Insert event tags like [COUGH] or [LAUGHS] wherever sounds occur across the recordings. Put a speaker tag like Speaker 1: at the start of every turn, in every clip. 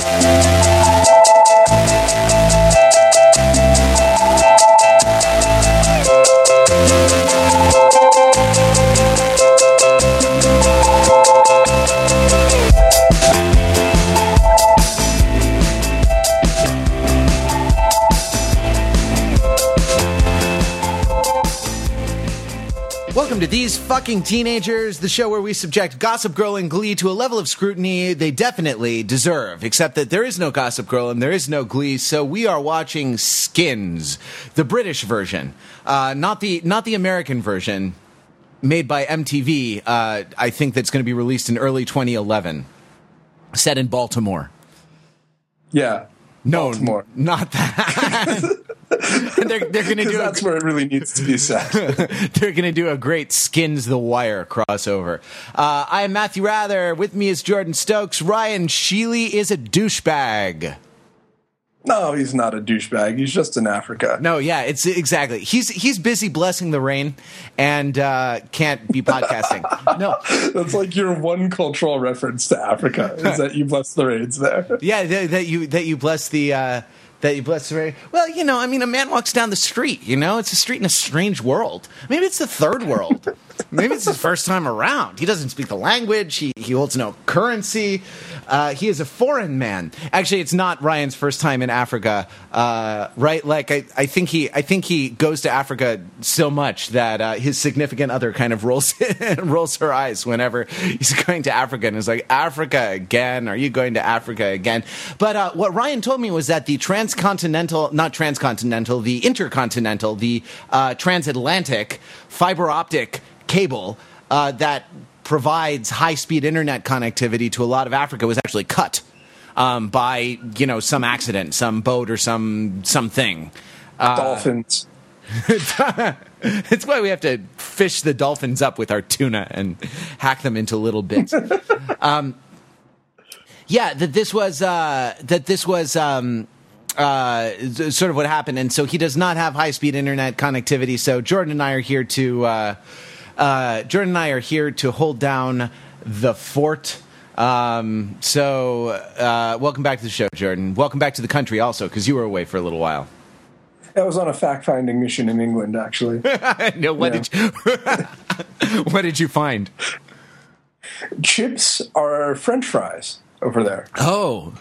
Speaker 1: Welcome to Teenagers, the show where we subject Gossip Girl and Glee to a level of scrutiny they definitely deserve. Except that there is no Gossip Girl and there is no Glee, so we are watching Skins, the British version, uh, not the not the American version, made by MTV. Uh, I think that's going to be released in early 2011, set in Baltimore.
Speaker 2: Yeah.
Speaker 1: No,
Speaker 2: Baltimore.
Speaker 1: not that. [LAUGHS] [LAUGHS] they're they're going to do a,
Speaker 2: that's where it really needs to be set. [LAUGHS]
Speaker 1: They're going to do a great Skins the Wire crossover. Uh, I am Matthew Wrather. With me is Jordan Stokes. Ryan Sheely is a douchebag.
Speaker 2: no, he's not a douchebag. He's just in Africa.
Speaker 1: No, yeah, it's exactly. He's he's busy blessing the rain and uh, can't be podcasting. [LAUGHS] No,
Speaker 2: That's like your one cultural reference to Africa is that you bless the rains there.
Speaker 1: yeah, that, that you that you bless the. Uh, that you bless the rain. Well, you know, I mean, a man walks down the street. You know, it's a street in a strange world. Maybe it's the third world. [LAUGHS] Maybe it's his first time around. He doesn't speak the language. He he holds no currency. Uh, he is a foreign man. Actually, it's not Ryan's first time in Africa, uh, right? Like I, I think he I think he goes to Africa so much that uh, his significant other kind of rolls [LAUGHS] rolls her eyes whenever he's going to Africa and is like, Africa again? Are you going to Africa again? But uh, what Ryan told me was that the transcontinental, not transcontinental, the intercontinental, the uh, transatlantic fiber optic cable uh, that provides high speed internet connectivity to a lot of Africa was actually cut um, by you know some accident, some boat or some something.
Speaker 2: Dolphins. [LAUGHS]
Speaker 1: It's why we have to fish the dolphins up with our tuna and hack them into little bits. [LAUGHS] um, yeah, that this was uh, that this was um, uh, sort of what happened, and so he does not have high speed internet connectivity. So Jordan and I are here to uh, Jordan and I are here to hold down the fort. Um, so uh, welcome back to the show, Jordan. Welcome back to the country, also, because you were away for a little while.
Speaker 2: I was on a fact finding mission in England, actually. [LAUGHS]
Speaker 1: no, what
Speaker 2: Yeah.
Speaker 1: did you [LAUGHS] what did you find?
Speaker 2: Chips are French fries over there.
Speaker 1: Oh,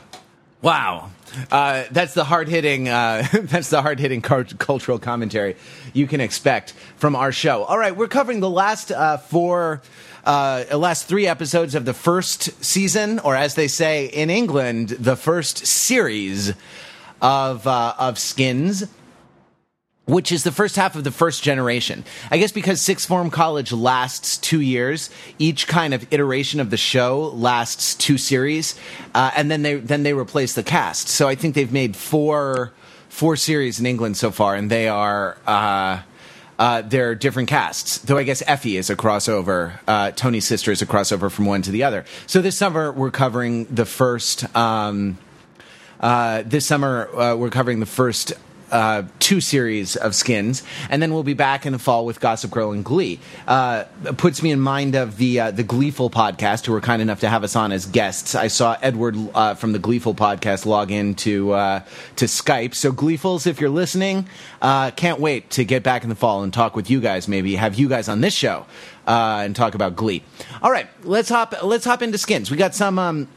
Speaker 1: wow. Uh, that's the hard hitting. Uh, [LAUGHS] that's the hard hitting cultural commentary you can expect from our show. All right, we're covering the last uh, four, uh, last three episodes of the first season, or as they say in England, the first series of uh, of Skins which is the first half of the first generation. I guess because sixth form college lasts two years, each kind of iteration of the show lasts two series, uh, and then they then they replace the cast. So I think they've made four four series in England so far, and they are. Uh, uh, they're different casts, though I guess Effy is a crossover. Uh, Tony's sister is a crossover from one to the other. So this summer we're covering the first. Um, uh, this summer uh, we're covering the first uh, two series of skins, and then we'll be back in the fall with Gossip Girl and Glee. Uh, puts me in mind of the uh, the Gleeful podcast, who were kind enough to have us on as guests. I saw Edward uh, from the Gleeful podcast log in to uh, to Skype. So Gleefuls, if you're listening, uh, can't wait to get back in the fall and talk with you guys. Maybe have you guys on this show uh, and talk about Glee. All right, let's hop let's hop into skins. We got some. Um,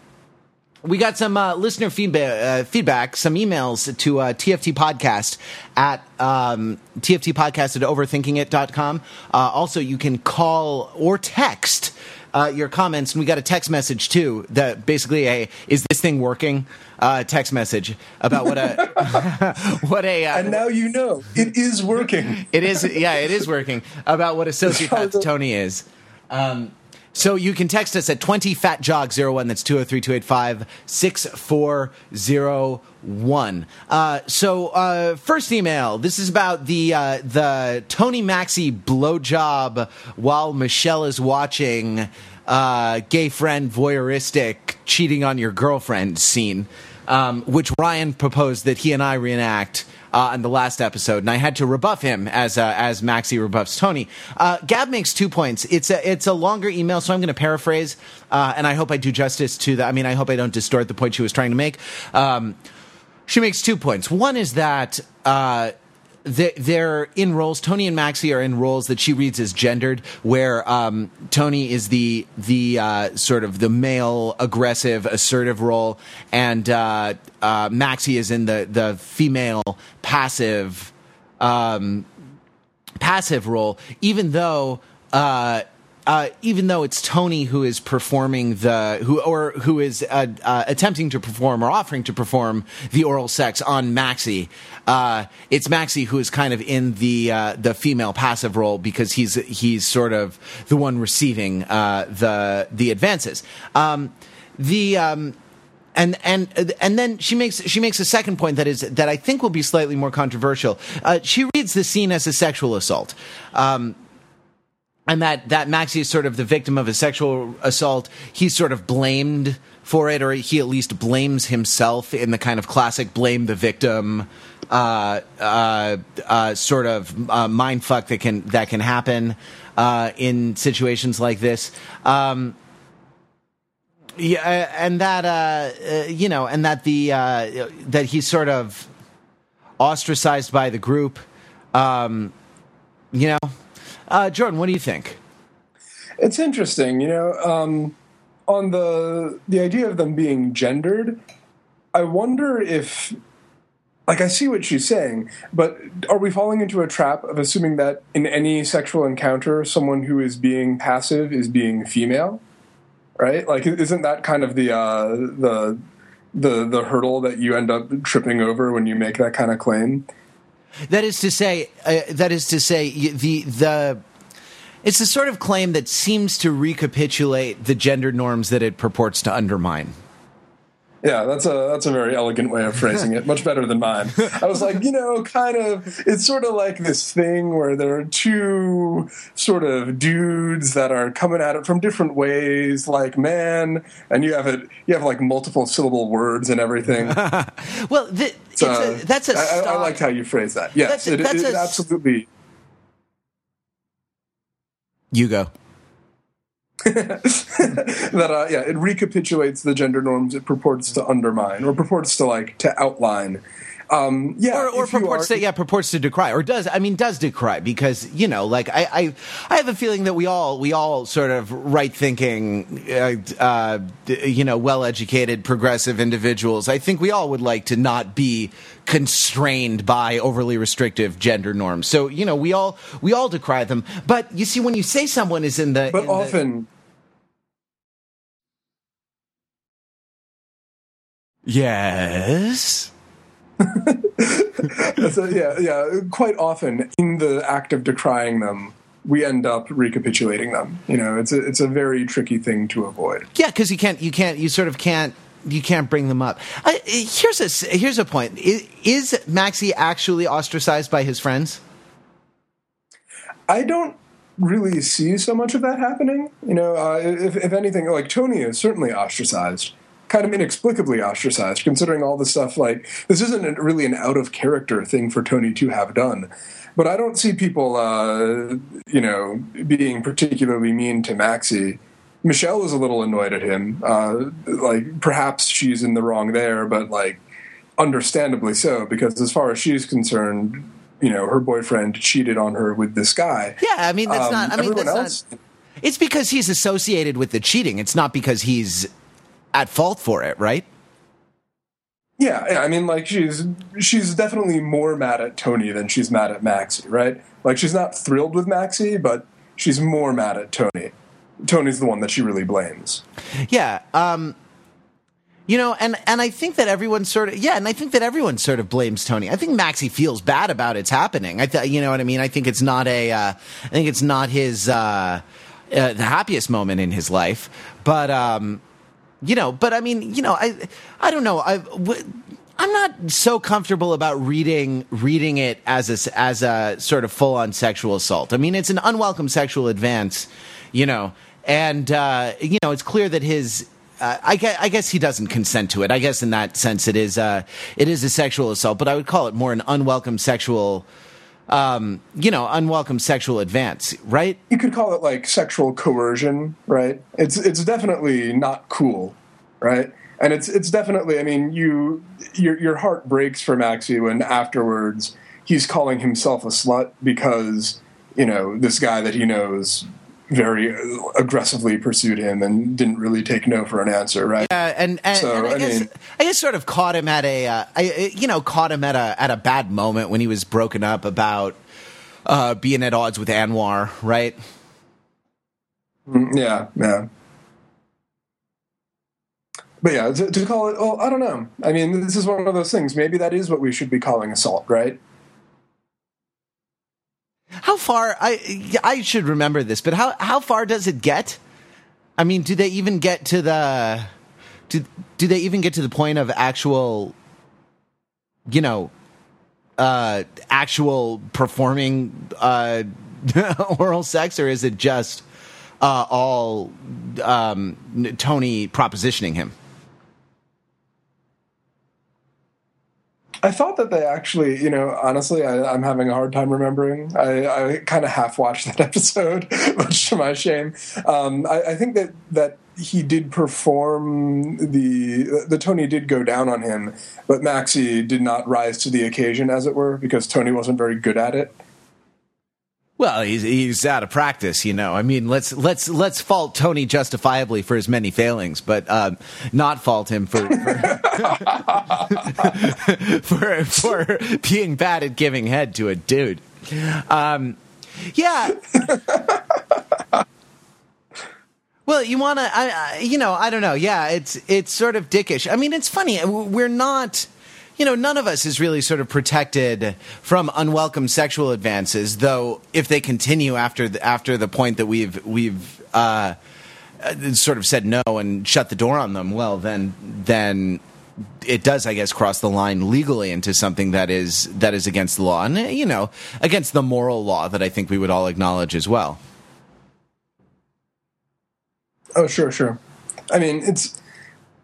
Speaker 1: we got some uh, listener feedback, uh, feedback, some emails to uh, TFT podcast at um, TFT podcast at overthinkingit.com. Uh, also, you can call or text uh, your comments, and we got a text message too that basically a is this thing working? Uh, text message about what a [LAUGHS] what a uh,
Speaker 2: And now you know it is working.
Speaker 1: it is yeah it is working about what a sociopath [LAUGHS] Tony is. Um, so you can text us at 20 fat jog 01 that's 203 6401 uh, so uh, first email. This is about the uh, the tony maxey blowjob while michelle is watching uh, gay friend voyeuristic cheating on your girlfriend scene, um, which Ryan proposed that he and I reenact. Uh, in the last episode, and I had to rebuff him as uh, as Maxie rebuffs Tony. Uh, Gab makes two points. It's a it's a longer email, so I'm going to paraphrase, uh, and I hope I do justice to that. I mean, I hope I don't distort the point she was trying to make. Um, she makes two points. One is that uh, they're in roles. Tony and Maxie are in roles that she reads as gendered, where um, Tony is the the uh, sort of the male, aggressive, assertive role, and uh, uh, Maxie is in the the female, passive, um, passive role. Even though uh, uh, even though it's Tony who is performing the who or who is uh, uh, attempting to perform or offering to perform the oral sex on Maxie, uh, it's Maxie who is kind of in the uh, the female passive role because he's he's sort of the one receiving the the advances. Um, the um, and and and then she makes she makes a second point that is that I think will be slightly more controversial. she reads the scene as a sexual assault. Um, and that that Maxie is sort of the victim of a sexual assault. He's sort of blamed for it, or he at least blames himself in the kind of classic blame the victim uh, uh, uh, sort of uh, mind fuck that can that can happen uh, in situations like this. Um, yeah, and that uh, you know, and that the that he's sort of ostracized by the group. Um, you know, uh, Jordan, what do you think?
Speaker 2: It's interesting, you know, um, on the the idea of them being gendered. I wonder if, like, I see what she's saying, but are we falling into a trap of assuming that in any sexual encounter, someone who is being passive is being female? Right? Like, isn't that kind of the uh, the the the hurdle that you end up tripping over when you make that kind of claim?
Speaker 1: That is to say, uh, that is to say, the the it's the sort of claim that seems to recapitulate the gender norms that it purports to undermine.
Speaker 2: Yeah, that's a that's a very elegant way of phrasing it. Much better than mine. I was like, you know, kind of. It's sort of like this thing where there are two sort of dudes that are coming at it from different ways, like man, and you have it. You have like multiple syllable words and everything. [LAUGHS]
Speaker 1: well, the, so, a, that's a.
Speaker 2: I, I liked how you phrase that. Yes, that's, it, that's it, a, absolutely.
Speaker 1: You go. [LAUGHS]
Speaker 2: that uh, yeah, it recapitulates the gender norms it purports to undermine or purports to like to outline. Um, yeah,
Speaker 1: or, or purports are, to yeah purports to decry or does I mean does decry because you know like I I, I have a feeling that we all we all sort of right thinking uh, uh, you know well educated progressive individuals. I think we all would like to not be constrained by overly restrictive gender norms. So you know we all we all decry them. But you see when you say someone is in the
Speaker 2: but
Speaker 1: in
Speaker 2: often.
Speaker 1: The, yes [LAUGHS]
Speaker 2: so, yeah, yeah. Quite often, in the act of decrying them, we end up recapitulating them. You know, it's a it's a very tricky thing to avoid.
Speaker 1: Yeah, because you can't you can't you sort of can't you can't bring them up. Uh, here's a here's a point: is, is Maxie actually ostracized by his friends?
Speaker 2: I don't really see so much of that happening. You know, uh, if, if anything, like Tony is certainly ostracized kind of inexplicably ostracized, considering all the stuff like this isn't really an out of character thing for Tony to have done. But I don't see people, uh, you know, being particularly mean to Maxie. Michelle is a little annoyed at him. Uh, like perhaps she's in the wrong there, but like understandably so, because as far as she's concerned, you know, her boyfriend cheated on her with this guy.
Speaker 1: Yeah, I mean that's um, not. I mean that's else, not. It's because he's associated with the cheating. It's not because he's at fault for it, right?
Speaker 2: Yeah, I mean, like she's she's definitely more mad at Tony than she's mad at Maxie, right? Like she's not thrilled with Maxie, but she's more mad at Tony. Tony's the one that she really blames.
Speaker 1: Yeah, um, you know, and and I think that everyone sort of yeah, and I think that everyone sort of blames Tony. I think Maxie feels bad about it's happening. I th- you know what I mean. I think it's not a. Uh, I think it's not his uh, uh, the happiest moment in his life, but. Um, you know, but I mean, you know, I, I don't know. I, w- I'm not so comfortable about reading reading it as a as a sort of full on sexual assault. I mean, it's an unwelcome sexual advance, you know, and uh, you know it's clear that his uh, I, guess, I, guess, he doesn't consent to it. I guess in that sense, it is uh, it is a sexual assault, but I would call it more an unwelcome sexual, um, you know, unwelcome sexual advance, right?
Speaker 2: You could call it like sexual coercion, right? It's it's definitely not cool, right? And it's it's definitely. I mean, you your your heart breaks for Maxie when afterwards he's calling himself a slut because you know this guy that he knows very aggressively pursued him and didn't really take no for an answer, right?
Speaker 1: Yeah, and, and, so, and I, I, guess, mean, I guess sort of caught him at a, uh, I, you know, caught him at a at a bad moment when he was broken up about uh, being at odds with Anwar, right?
Speaker 2: Mm, yeah, yeah. But yeah, to, to call it, well, I don't know. I mean, this is one of those things. Maybe that is what we should be calling assault, right?
Speaker 1: How far? I I should remember this, but how how far does it get? I mean, do they even get to the do do they even get to the point of actual, you know, uh, actual performing uh, [LAUGHS] oral sex, or is it just uh, all um, Tony propositioning him?
Speaker 2: I thought that they actually, you know, honestly, I, am having a hard time remembering. I, I kind of half watched that [LAUGHS] episode, much to my shame. Um, I, I, think that that he did perform the the Tony did go down on him, but Maxie did not rise to the occasion, as it were, because Tony wasn't very good at it.
Speaker 1: Well, he's he's out of practice, you know. I mean, let's let's let's fault Tony justifiably for his many failings, but um, not fault him for for, [LAUGHS] for, for being bad at giving head to a dude. Um, yeah. Well, you want to, i you know, I don't know. Yeah, it's it's sort of dickish. I mean, it's funny. We're not you know, none of us is really sort of protected from unwelcome sexual advances. Though, if they continue after the, after the point that we've we've uh, uh, sort of said no and shut the door on them, well, then then it does, I guess, cross the line legally into something that is that is against the law, and you know, against the moral law that I think we would all acknowledge as well.
Speaker 2: Oh, sure, sure. I mean, it's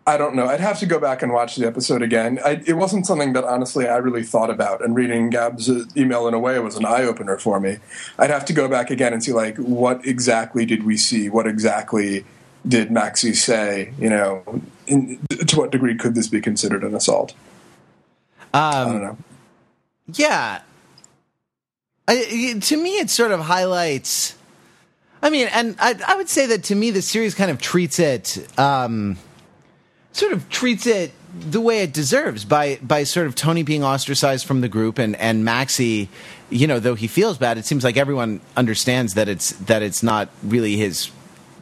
Speaker 2: I don't know. I'd have to go back and watch the episode again. I, it wasn't something that honestly I really thought about, and reading Gab's email in a way was an eye opener for me. I'd have to go back again and see like what exactly did we see? What exactly did Maxie say? You know, in, to what degree could this be considered an assault?
Speaker 1: Um, I don't know. Yeah, I, to me, it sort of highlights. I mean, and I, I would say that to me, the series kind of treats it. Um, sort of treats it the way it deserves by by sort of Tony being ostracized from the group and and Maxie, you know, though he feels bad, it seems like everyone understands that it's that it's not really his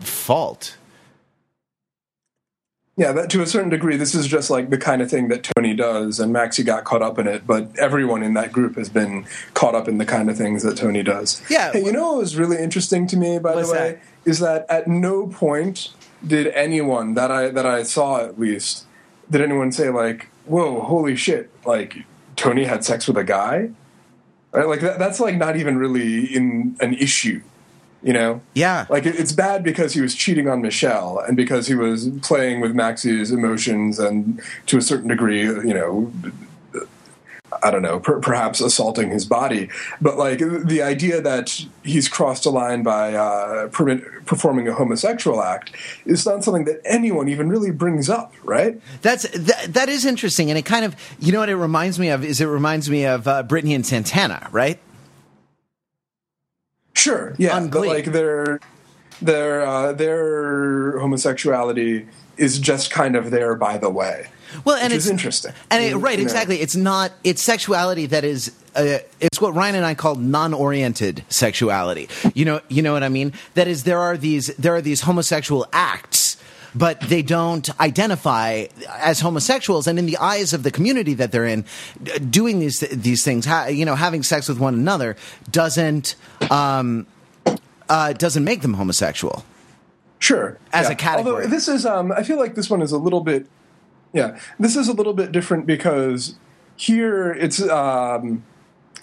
Speaker 1: fault.
Speaker 2: Yeah, that to a certain degree, this is just like the kind of thing that Tony does, and Maxie got caught up in it. But everyone in that group has been caught up in the kind of things that Tony does.
Speaker 1: Yeah.
Speaker 2: Hey, you know what was really interesting to me, by the way, that? is that at no point did anyone that I that I saw at least did anyone say like, "Whoa, holy shit!" Like Tony had sex with a guy, right? Like that, that's like not even really in an issue, you know?
Speaker 1: Yeah.
Speaker 2: Like it, it's bad because he was cheating on Michelle and because he was playing with Maxie's emotions and to a certain degree, you know, I don't know, per- perhaps assaulting his body. But like the idea that he's crossed a line by uh, permit, performing a homosexual act is not something that anyone even really brings up, right?
Speaker 1: That's that, that is interesting, and it kind of you know what it reminds me of is it reminds me of uh, Brittany and Santana, right?
Speaker 2: Sure, yeah, but like their their uh, their homosexuality is just kind of there by the way.
Speaker 1: Well, and it's
Speaker 2: interesting.
Speaker 1: And it, right, exactly. It's not. It's sexuality that is. Uh, it's what Ryan and I call non-oriented sexuality. You know. You know what I mean? That is, there are these. There are these homosexual acts but they don't identify as homosexuals. And in the eyes of the community that they're in, doing these these things, you know, having sex with one another doesn't um, uh, doesn't make them homosexual.
Speaker 2: Sure,
Speaker 1: as yeah. a category.
Speaker 2: Although this is, um, I feel like this one is a little bit yeah, this is a little bit different because here it's um,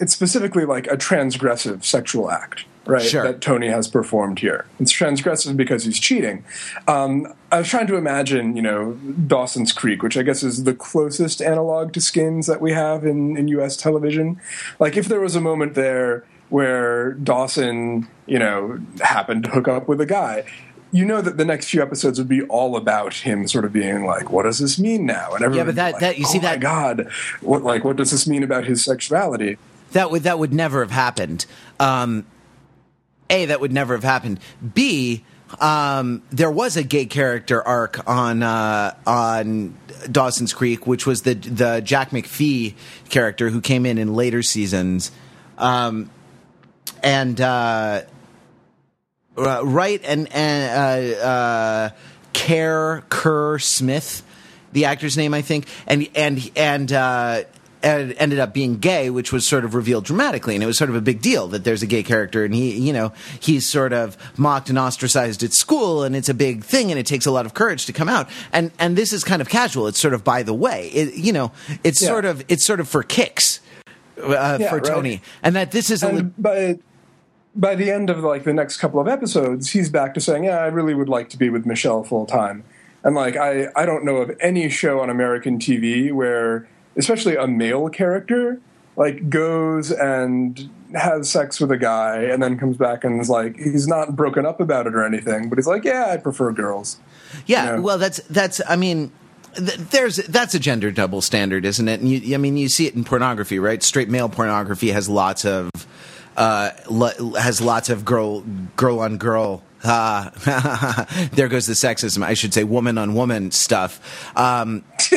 Speaker 2: it's specifically like a transgressive sexual act, right?
Speaker 1: Sure.
Speaker 2: That Tony has performed here. It's transgressive because he's cheating. Um, I was trying to imagine, you know, Dawson's Creek, which I guess is the closest analog to Skins that we have in, in U.S. television. Like, if there was a moment there where Dawson, you know, happened to hook up with a guy, you know that the next few episodes would be all about him sort of being like, "What does this mean now?" And yeah,
Speaker 1: but that-
Speaker 2: like,
Speaker 1: that- you
Speaker 2: oh
Speaker 1: see
Speaker 2: my
Speaker 1: that-
Speaker 2: God, what like what does this mean about his sexuality?
Speaker 1: That would that would never have happened. Um, a that would never have happened. B um, there was a gay character arc on uh, on Dawson's Creek, which was the the Jack McPhee character who came in in later seasons, um, and uh, uh, right and and uh, uh, Kerr Kerr Smith, the actor's name I think, and and and. Uh, and ended up being gay, which was sort of revealed dramatically, and it was sort of a big deal that there's a gay character, and he, you know, he's sort of mocked and ostracized at school, and it's a big thing, and it takes a lot of courage to come out. And and this is kind of casual; it's sort of by the way, it, you know, it's
Speaker 2: Yeah.
Speaker 1: sort of it's sort of for kicks uh,
Speaker 2: Yeah,
Speaker 1: for
Speaker 2: right.
Speaker 1: Tony, and that this is a
Speaker 2: and by by the end of like the next couple of episodes, he's back to saying, "Yeah, I really would like to be with Michelle full time." And like, I I don't know of any show on American TV where, especially a male character, like goes and has sex with a guy and then comes back and is like, he's not broken up about it or anything, but he's like, "Yeah, I prefer girls."
Speaker 1: Yeah,
Speaker 2: Yeah.
Speaker 1: well, that's that's. I mean, there's that's a gender double standard, isn't it? And you, I mean, you see it in pornography, right? Straight male pornography has lots of uh, lo- has lots of girl girl on girl. Uh, [LAUGHS] there goes the sexism. I should say woman on woman stuff. Um, [LAUGHS]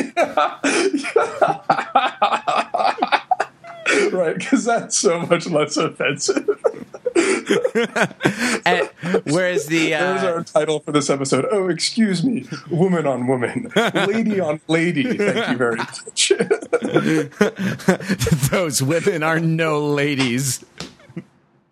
Speaker 2: right? Because that's so much less offensive. [LAUGHS]
Speaker 1: and, whereas the
Speaker 2: There's
Speaker 1: uh,
Speaker 2: our title for this episode. Oh, excuse me, woman on woman, lady on lady. Thank you very much.
Speaker 1: those women are no ladies.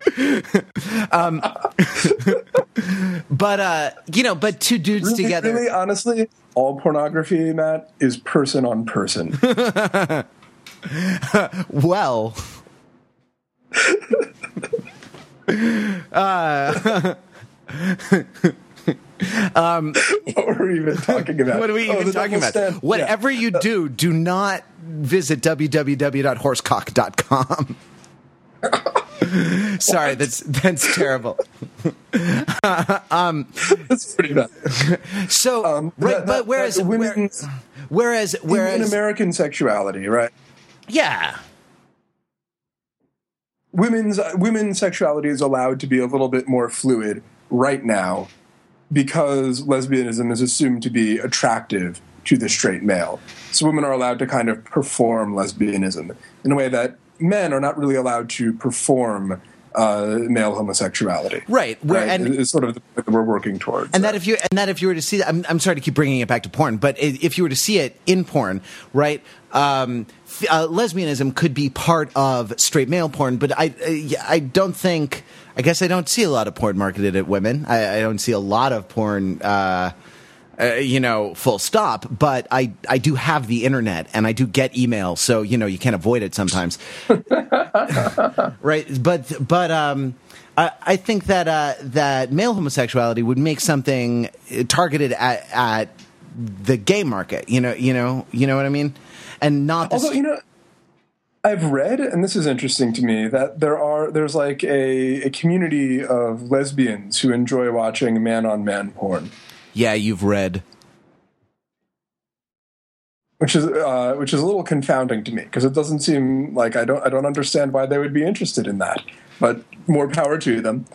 Speaker 1: [LAUGHS] um, [LAUGHS] but uh, you know, but two dudes
Speaker 2: really,
Speaker 1: together.
Speaker 2: really, honestly, all pornography, Matt, is person on person. [LAUGHS]
Speaker 1: Well,
Speaker 2: what were we even talking about?
Speaker 1: what are we
Speaker 2: Oh,
Speaker 1: even talking about?
Speaker 2: stand-
Speaker 1: Whatever you do, do not visit www.horsecock.com. [LAUGHS] Sorry, that's that's terrible. [LAUGHS]
Speaker 2: Yeah, that's pretty bad.
Speaker 1: So,
Speaker 2: Um,
Speaker 1: right,
Speaker 2: that-
Speaker 1: but whereas,
Speaker 2: that
Speaker 1: where-
Speaker 2: women's-
Speaker 1: whereas,
Speaker 2: in American sexuality, right?
Speaker 1: yeah,
Speaker 2: women's women's sexuality is allowed to be a little bit more fluid right now because lesbianism is assumed to be attractive to the straight male. So women are allowed to kind of perform lesbianism in a way that men are not really allowed to perform uh, male homosexuality.
Speaker 1: Right, where-
Speaker 2: right?
Speaker 1: and-
Speaker 2: is sort of the that we're working towards.
Speaker 1: and that if you and that if you were to see, I'm I'm sorry to keep bringing it back to porn, but if you were to see it in porn, right? Um, uh, lesbianism could be part of straight male porn, but I I- I don't think. I guess I don't see a lot of porn marketed at women. I, I don't see a lot of porn. Uh, uh, you know, full stop. But I, I do have the internet and I do get email, so you know you can't avoid it sometimes. [LAUGHS] right? But but um, I, I think that uh, that male homosexuality would make something targeted at at the gay market. You know, you know, you know what I mean, and not the
Speaker 2: Although you know, I've read, and this is interesting to me, that there are there's like a, a community of lesbians who enjoy watching man on man porn,
Speaker 1: yeah, you've read.
Speaker 2: which is uh, which is a little confounding to me because it doesn't seem like I don't I don't understand why they would be interested in that, but more power to them.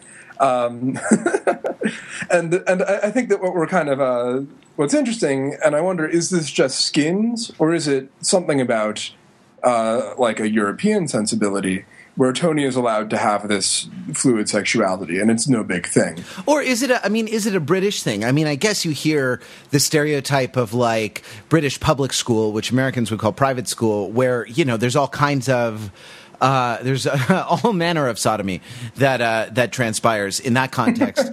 Speaker 2: Um, [LAUGHS] and and I, think that what we're kind of uh, what's interesting, and I wonder, is this just skins or is it something about uh, like a European sensibility where Tony is allowed to have this fluid sexuality and it's no big thing?
Speaker 1: Or is it? A, I mean, is it a British thing? I mean, I guess you hear the stereotype of like British public school, which Americans would call private school, where you know there's all kinds of. Uh, there's [LAUGHS] all manner of sodomy that uh, that transpires in that context,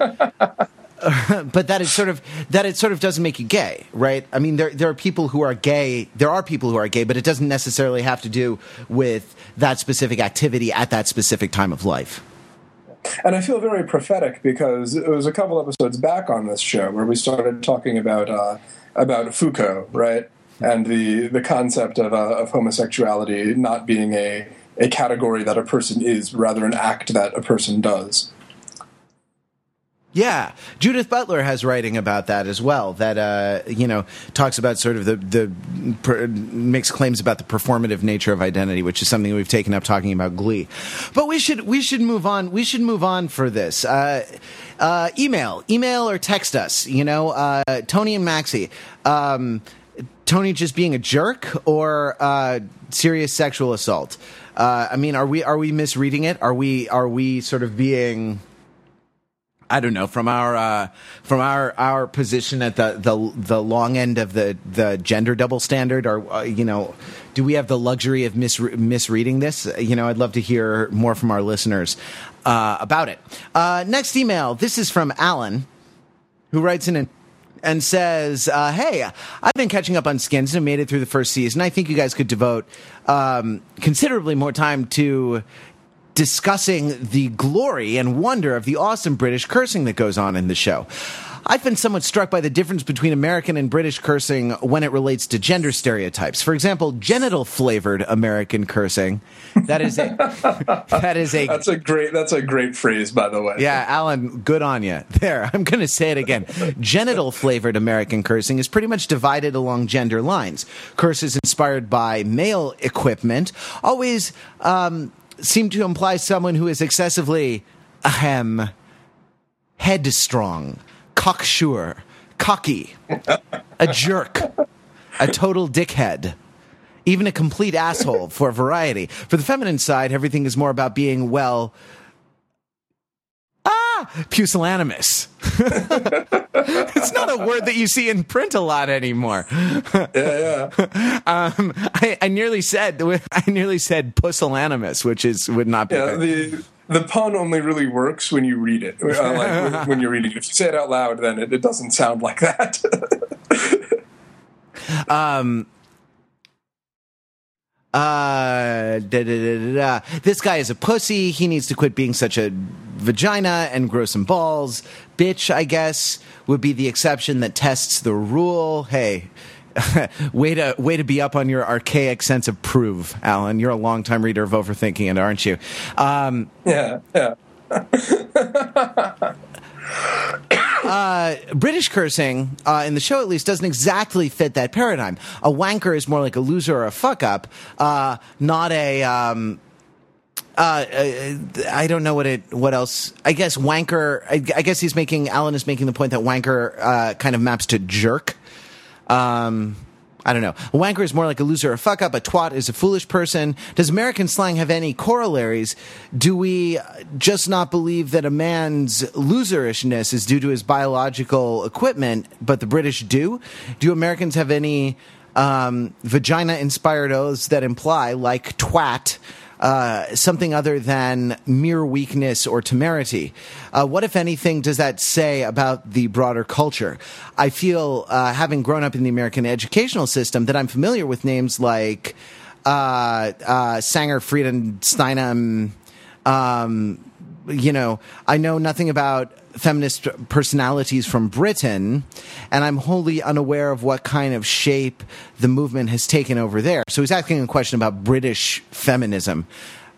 Speaker 1: [LAUGHS] [LAUGHS] but that it sort of that it sort of doesn't make you gay, right? I mean, there there are people who are gay. There are people who are gay, but it doesn't necessarily have to do with that specific activity at that specific time of life.
Speaker 2: and I feel very prophetic because it was a couple episodes back on this show where we started talking about uh, about Foucault, right, and the the concept of uh, of homosexuality not being a a category that a person is, rather an act that a person does.
Speaker 1: Yeah, Judith Butler has writing about that as well. That uh, you know talks about sort of the the per, makes claims about the performative nature of identity, which is something we've taken up talking about Glee. But we should we should move on. We should move on for this. Uh, uh, email, email or text us. You know, uh, Tony and Maxie. Um, Tony just being a jerk or uh, serious sexual assault. Uh, I mean, are we are we misreading it? Are we are we sort of being I don't know from our uh, from our our position at the, the the long end of the the gender double standard, or uh, you know, do we have the luxury of mis- misreading this? You know, I'd love to hear more from our listeners uh, about it. Uh, next email. This is from Alan, who writes in and, and says, uh, "Hey, I've been catching up on Skins and made it through the first season. I think you guys could devote um, considerably more time to." Discussing the glory and wonder of the awesome British cursing that goes on in the show. I've been somewhat struck by the difference between American and British cursing when it relates to gender stereotypes. For example, genital flavored American cursing. That is a [LAUGHS] that is a
Speaker 2: That's a great that's a great phrase by the way.
Speaker 1: yeah, Alan, good on you. There, I'm going to say it again. Genital flavored American cursing is pretty much divided along gender lines. Curses inspired by male equipment always um, seem to imply someone who is excessively ahem headstrong, cocksure, cocky, a jerk, a total dickhead, even a complete asshole for variety. For the feminine side, everything is more about being well ah pusillanimous. [LAUGHS] [LAUGHS] it's not a word that you see in print a lot anymore.
Speaker 2: yeah, yeah. [LAUGHS]
Speaker 1: Um, I, I nearly said I nearly said pusillanimous, which is would not be.
Speaker 2: Yeah, the the pun only really works when you read it. Uh, like when, [LAUGHS] when you're reading it. If you say it out loud, then it, it doesn't sound like that.
Speaker 1: um. Uh, da, da, da, this guy is a pussy. He needs to quit being such a vagina and grow some balls. Bitch, I guess, would be the exception that tests the rule. Hey, [LAUGHS] way to way to be up on your archaic sense of prove, Alan. You're a longtime reader of Overthinking it, aren't you? Um,
Speaker 2: yeah, yeah. [LAUGHS]
Speaker 1: uh, British cursing uh, in the show, at least, doesn't exactly fit that paradigm. A wanker is more like a loser or a fuck up, uh, not a. Um, uh, I don't know what it. What else? I guess wanker. I, I, guess he's making. Alan is making the point that wanker uh, kind of maps to jerk. Um, I don't know. A wanker is more like a loser or a fuck up. A twat is a foolish person. Does American slang have any corollaries? Do we just not believe that a man's loserishness is due to his biological equipment, but the British do? Do Americans have any um, vagina inspired oaths that imply, like twat, uh, something other than mere weakness or temerity. Uh, what, if anything, does that say about the broader culture? I feel, uh, having grown up in the American educational system, that I'm familiar with names like uh, uh, Sanger, Friedan Steinem. Um, you know, I know nothing about feminist personalities from Britain, and I'm wholly unaware of what kind of shape the movement has taken over there. So he's asking a question about British feminism,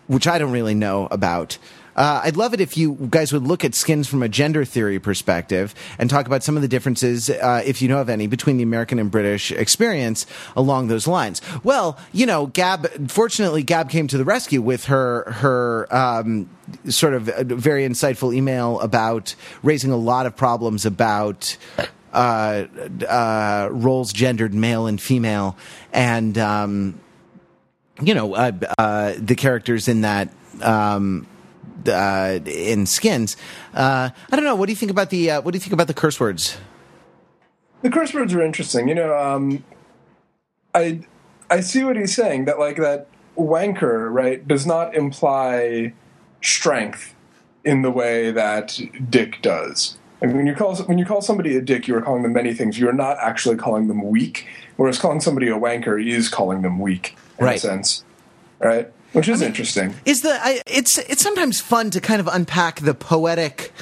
Speaker 1: which I don't really know about. Uh, I'd love it if you guys would look at skins from a gender theory perspective and talk about some of the differences, uh, if you know of any, between the American and British experience along those lines. Well, you know, Gab. Fortunately, Gab came to the rescue with her her um, sort of very insightful email about raising a lot of problems about. Uh, uh, roles gendered male and female, and um, you know uh, uh, the characters in that um, uh, in skins. Uh, I don't know. What do you think about the uh, What do you think about the curse words?
Speaker 2: The curse words are interesting. You know, um, I I see what he's saying. That like that wanker right does not imply strength in the way that dick does. I mean, when you call when you call somebody a dick, you are calling them many things. You are not actually calling them weak. Whereas calling somebody a wanker is calling them weak in
Speaker 1: right.
Speaker 2: a sense, right? Which is interesting.
Speaker 1: Is the I, it's it's sometimes fun to kind of unpack the poetic,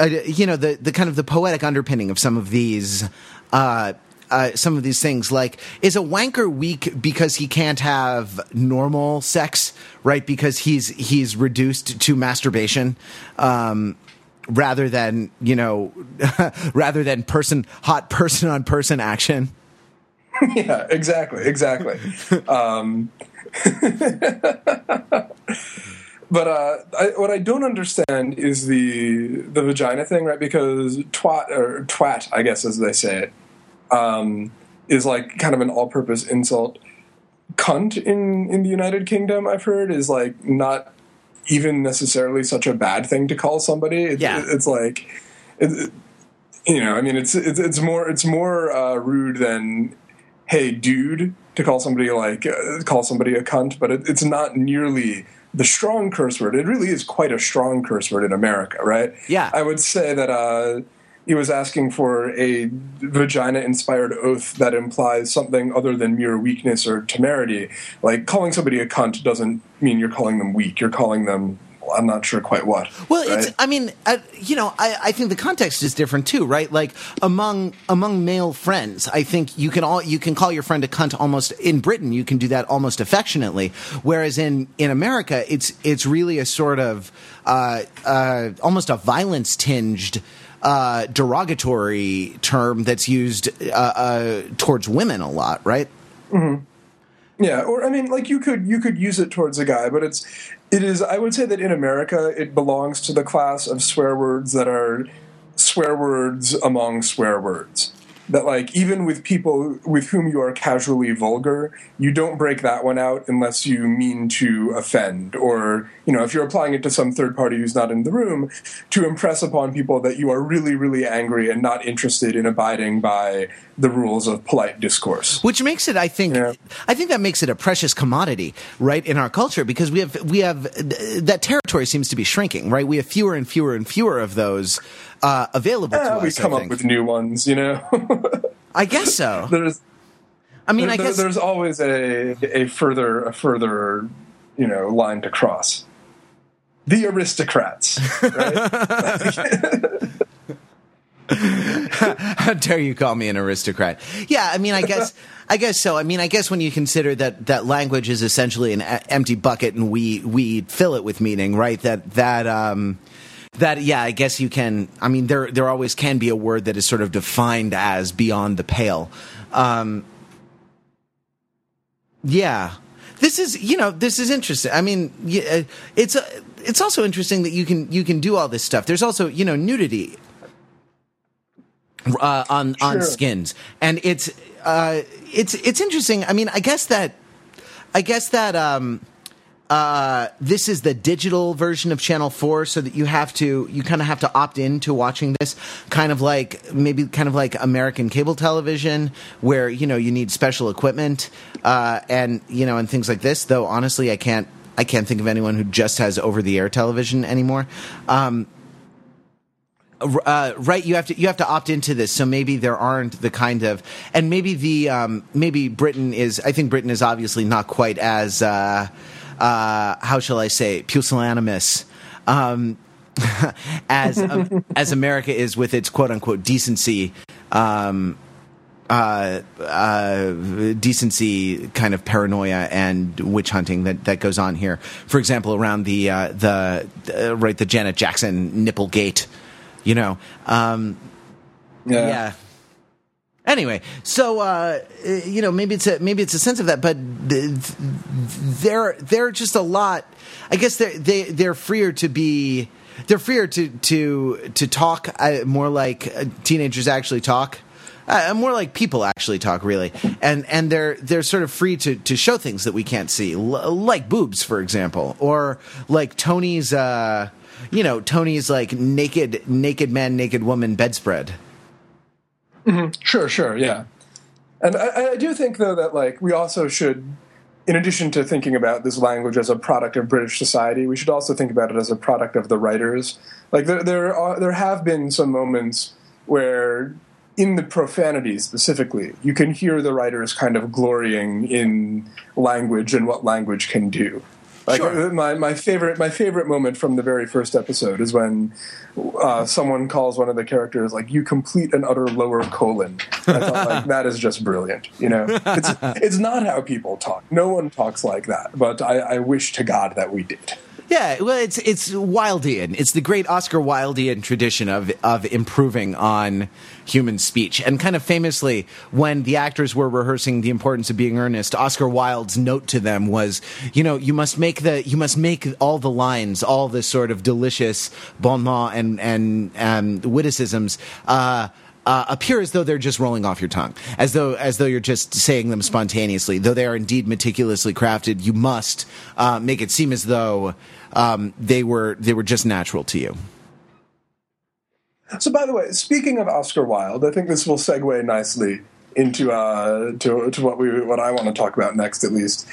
Speaker 1: uh, you know, the the kind of the poetic underpinning of some of these. Uh, uh, some of these things like is a wanker weak because he can't have normal sex right because he's he's reduced to masturbation um, rather than you know [LAUGHS] rather than person hot person on person action [LAUGHS]
Speaker 2: yeah exactly exactly [LAUGHS] um, [LAUGHS] but uh, I, what I don't understand is the the vagina thing, right? Because twat or twat, I guess as they say it, um, is like kind of an all-purpose insult. Cunt in in the United Kingdom, I've heard, is like not even necessarily such a bad thing to call somebody. It,
Speaker 1: Yeah.
Speaker 2: it- it's like, it, you know, I mean, it's it's, it's more it's more uh, rude than hey dude to call somebody like uh, call somebody a cunt, but it, it's not nearly the strong curse word. It really is quite a strong curse word in America, right?
Speaker 1: Yeah.
Speaker 2: I would say that uh, he was asking for a vagina-inspired oath that implies something other than mere weakness or temerity. Like calling somebody a cunt doesn't mean you're calling them weak. You're calling them. I'm not sure quite what.
Speaker 1: Well,
Speaker 2: right?
Speaker 1: it's. I mean, uh, you know, I, I think the context is different too, right? Like among among male friends, I think you can all you can call your friend a cunt almost in Britain. You can do that almost affectionately, whereas in in America, it's it's really a sort of uh, uh, almost a violence tinged. Uh, derogatory term that's used uh, uh, towards women a lot, right?
Speaker 2: Yeah, or I mean, like you could you could use it towards a guy, but it's it is. I would say that in America, it belongs to the class of swear words that are swear words among swear words. That like even with people with whom you are casually vulgar, you don't break that one out unless you mean to offend, or you know if you're applying it to some third party who's not in the room, to impress upon people that you are really really angry and not interested in abiding by the rules of polite discourse.
Speaker 1: which makes it i think
Speaker 2: Yeah.
Speaker 1: i think that makes it a precious commodity right in our culture because we have we have that territory seems to be shrinking right we have fewer and fewer and fewer of those uh, available to
Speaker 2: Eh, we
Speaker 1: us
Speaker 2: come
Speaker 1: I
Speaker 2: up with new ones, you know. [LAUGHS]
Speaker 1: i guess so [LAUGHS]
Speaker 2: there's
Speaker 1: i mean i guess
Speaker 2: there's always a a further a further you know line to cross. The aristocrats, right? [LAUGHS]
Speaker 1: how dare you call me an aristocrat yeah i mean i guess i guess so i mean i guess when you consider that that language is essentially an empty bucket and we we fill it with meaning right that that um that yeah i guess you can i mean there there always can be a word that is sort of defined as beyond the pale. Um yeah. This is you know this is interesting. I mean uh, it's a, it's also interesting that you can you can do all this stuff. There's also you know nudity uh, on on skins, and it's uh, it's it's interesting. I mean, I guess that I guess that um, uh, this is the digital version of Channel Four, so that you have to you kind of have to opt in to watching this, kind of like maybe kind of like American cable television, where you know you need special equipment uh, and you know and things like this. Though honestly, I can't I can't think of anyone who just has over the air television anymore. Um, uh, right you have to you have to opt into this so maybe there aren't the kind of and maybe the um, maybe britain is i think britain is obviously not quite as uh, uh, how shall i say pusillanimous um, [LAUGHS] as um, [LAUGHS] as america is with its quote unquote decency um, uh, uh, decency kind of paranoia and witch hunting that, that goes on here. For example, around the uh, the uh, right the Janet Jackson nipple gate, you know. Um, yeah. Anyway, so uh, you know maybe it's a maybe it's a sense of that, but th- th- they're they're just a lot. I guess they're they they're freer to be they're freer to to to talk uh, more like uh, teenagers actually talk. Uh, more like people actually talk, really, and and they're they're sort of free to, to show things that we can't see, L- like boobs, for example, or like Tony's, uh, you know, Tony's like naked naked man, naked woman bedspread. Mm-hmm.
Speaker 2: Sure, sure, yeah. And I, I do think, though, that like we also should, in addition to thinking about this language as a product of British society, we should also think about it as a product of the writers. Like there, there are there have been some moments where, in the profanity specifically, you can hear the writers kind of glorying in language and what language can do. Like
Speaker 1: Sure.
Speaker 2: uh, my, my favorite my favorite moment from the very first episode is when uh, someone calls one of the characters like you complete an utter lower colon. I thought like [LAUGHS] that is just brilliant. You know, it's it's not how people talk. No one talks like that. But I, I wish to God that we did.
Speaker 1: Yeah, well, it's it's Wildian. It's the great Oscar Wildean tradition of of improving on human speech. And kind of famously, when the actors were rehearsing the importance of being earnest, Oscar Wilde's note to them was, you know, you must make the you must make all the lines, all the sort of delicious bon mot and and um, witticisms. Uh, uh, appear as though they're just rolling off your tongue, as though as though you're just saying them spontaneously. Though they are indeed meticulously crafted, you must uh, make it seem as though um, they were they were just natural to you.
Speaker 2: So, by the way, speaking of Oscar Wilde, I think this will segue nicely into uh, to to what we what I want to talk about next, at least.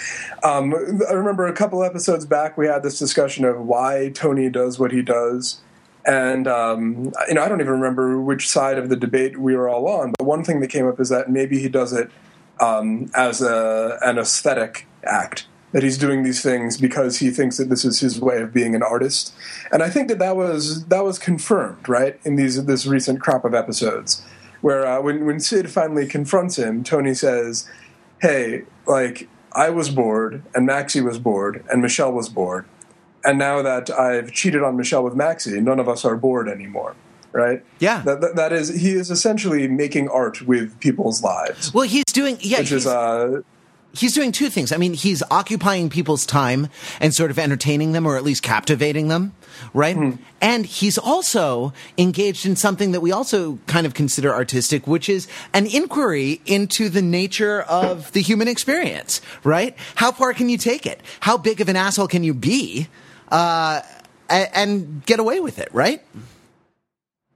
Speaker 2: Um, I remember a couple episodes back we had this discussion of why Tony does what he does, and um, you know I don't even remember which side of the debate we were all on. But one thing that came up is that maybe he does it um, as a an aesthetic act that he's doing these things because he thinks that this is his way of being an artist. And I think that that was that was confirmed, right, in these this recent crop of episodes, where uh, when when Sid finally confronts him, Tony says, "Hey, like I was bored, and Maxxie was bored, and Michelle was bored, and now that I've cheated on Michelle with Maxxie, none of us are bored anymore." Right?
Speaker 1: Yeah.
Speaker 2: That, that, that is, he is essentially making art with people's lives,
Speaker 1: Well, he's doing yeah.
Speaker 2: which
Speaker 1: he's-
Speaker 2: is uh,
Speaker 1: he's doing two things. I mean, he's occupying people's time and sort of entertaining them or at least captivating them, right? And he's also engaged in something that we also kind of consider artistic, which is an inquiry into the nature of the human experience, right? How far can you take it? How big of an asshole can you be? Uh, a- and get away with it, right?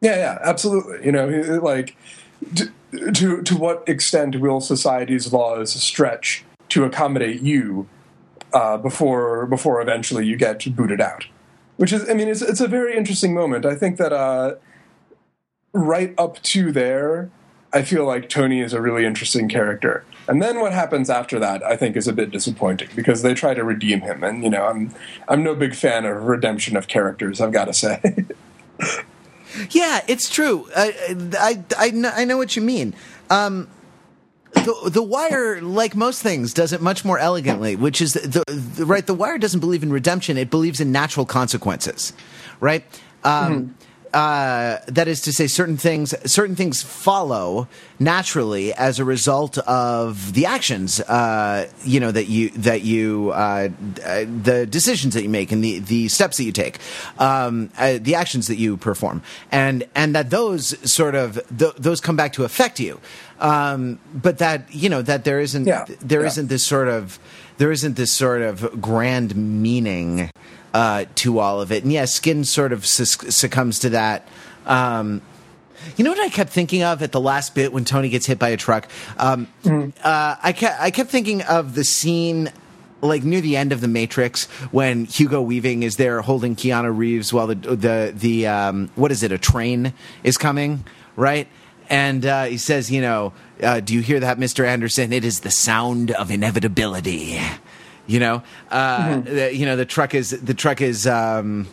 Speaker 2: Yeah, yeah, absolutely. You know, like to to, to what extent will society's laws stretch to accommodate you uh, before before eventually you get booted out? Which is, I mean, it's it's a very interesting moment. I think that uh, right up to there, I feel like Tony is a really interesting character. And then what happens after that, I think, is a bit disappointing because they try to redeem him, and you know, I'm I'm no big fan of redemption of characters. I've got to say. [LAUGHS]
Speaker 1: Yeah, it's true. I, I, I, I know what you mean. Um, the, the Wire, like most things, does it much more elegantly, which is the, the right. The Wire doesn't believe in redemption; it believes in natural consequences, right? Um, uh, that is to say, certain things certain things follow naturally as a result of the actions, uh, you know, that you that you uh, uh, the decisions that you make and the the steps that you take, um, uh, the actions that you perform, and and that those sort of th- those come back to affect you, um, but that you know that there isn't
Speaker 2: Yeah,
Speaker 1: there
Speaker 2: yeah.
Speaker 1: not this sort of there isn't this sort of grand meaning uh, to all of it. And yes, Skin sort of succumbs to that. Um, you know what I kept thinking of at the last bit when Tony gets hit by a truck? Um, uh, I, kept, I kept thinking of the scene like near the end of the Matrix when Hugo Weaving is there holding Keanu Reeves while the the the um, what is it a train is coming right and uh, he says you know uh, do you hear that Mr. Anderson? It is the sound of inevitability. You know uh, the, you know the truck is the truck is um,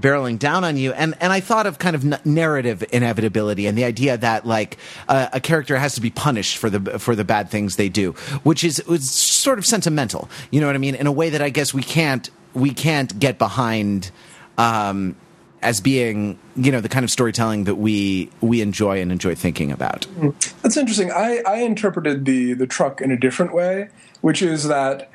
Speaker 1: barreling down on you. And and I thought of kind of n- narrative inevitability and the idea that like uh, a character has to be punished for the for the bad things they do which is was sort of sentimental. You know what I mean? In a way that I guess we can't we can't get behind um, as being you know the kind of storytelling that we we enjoy and enjoy thinking about mm.
Speaker 2: That's interesting. I, I interpreted the the truck in a different way, which is that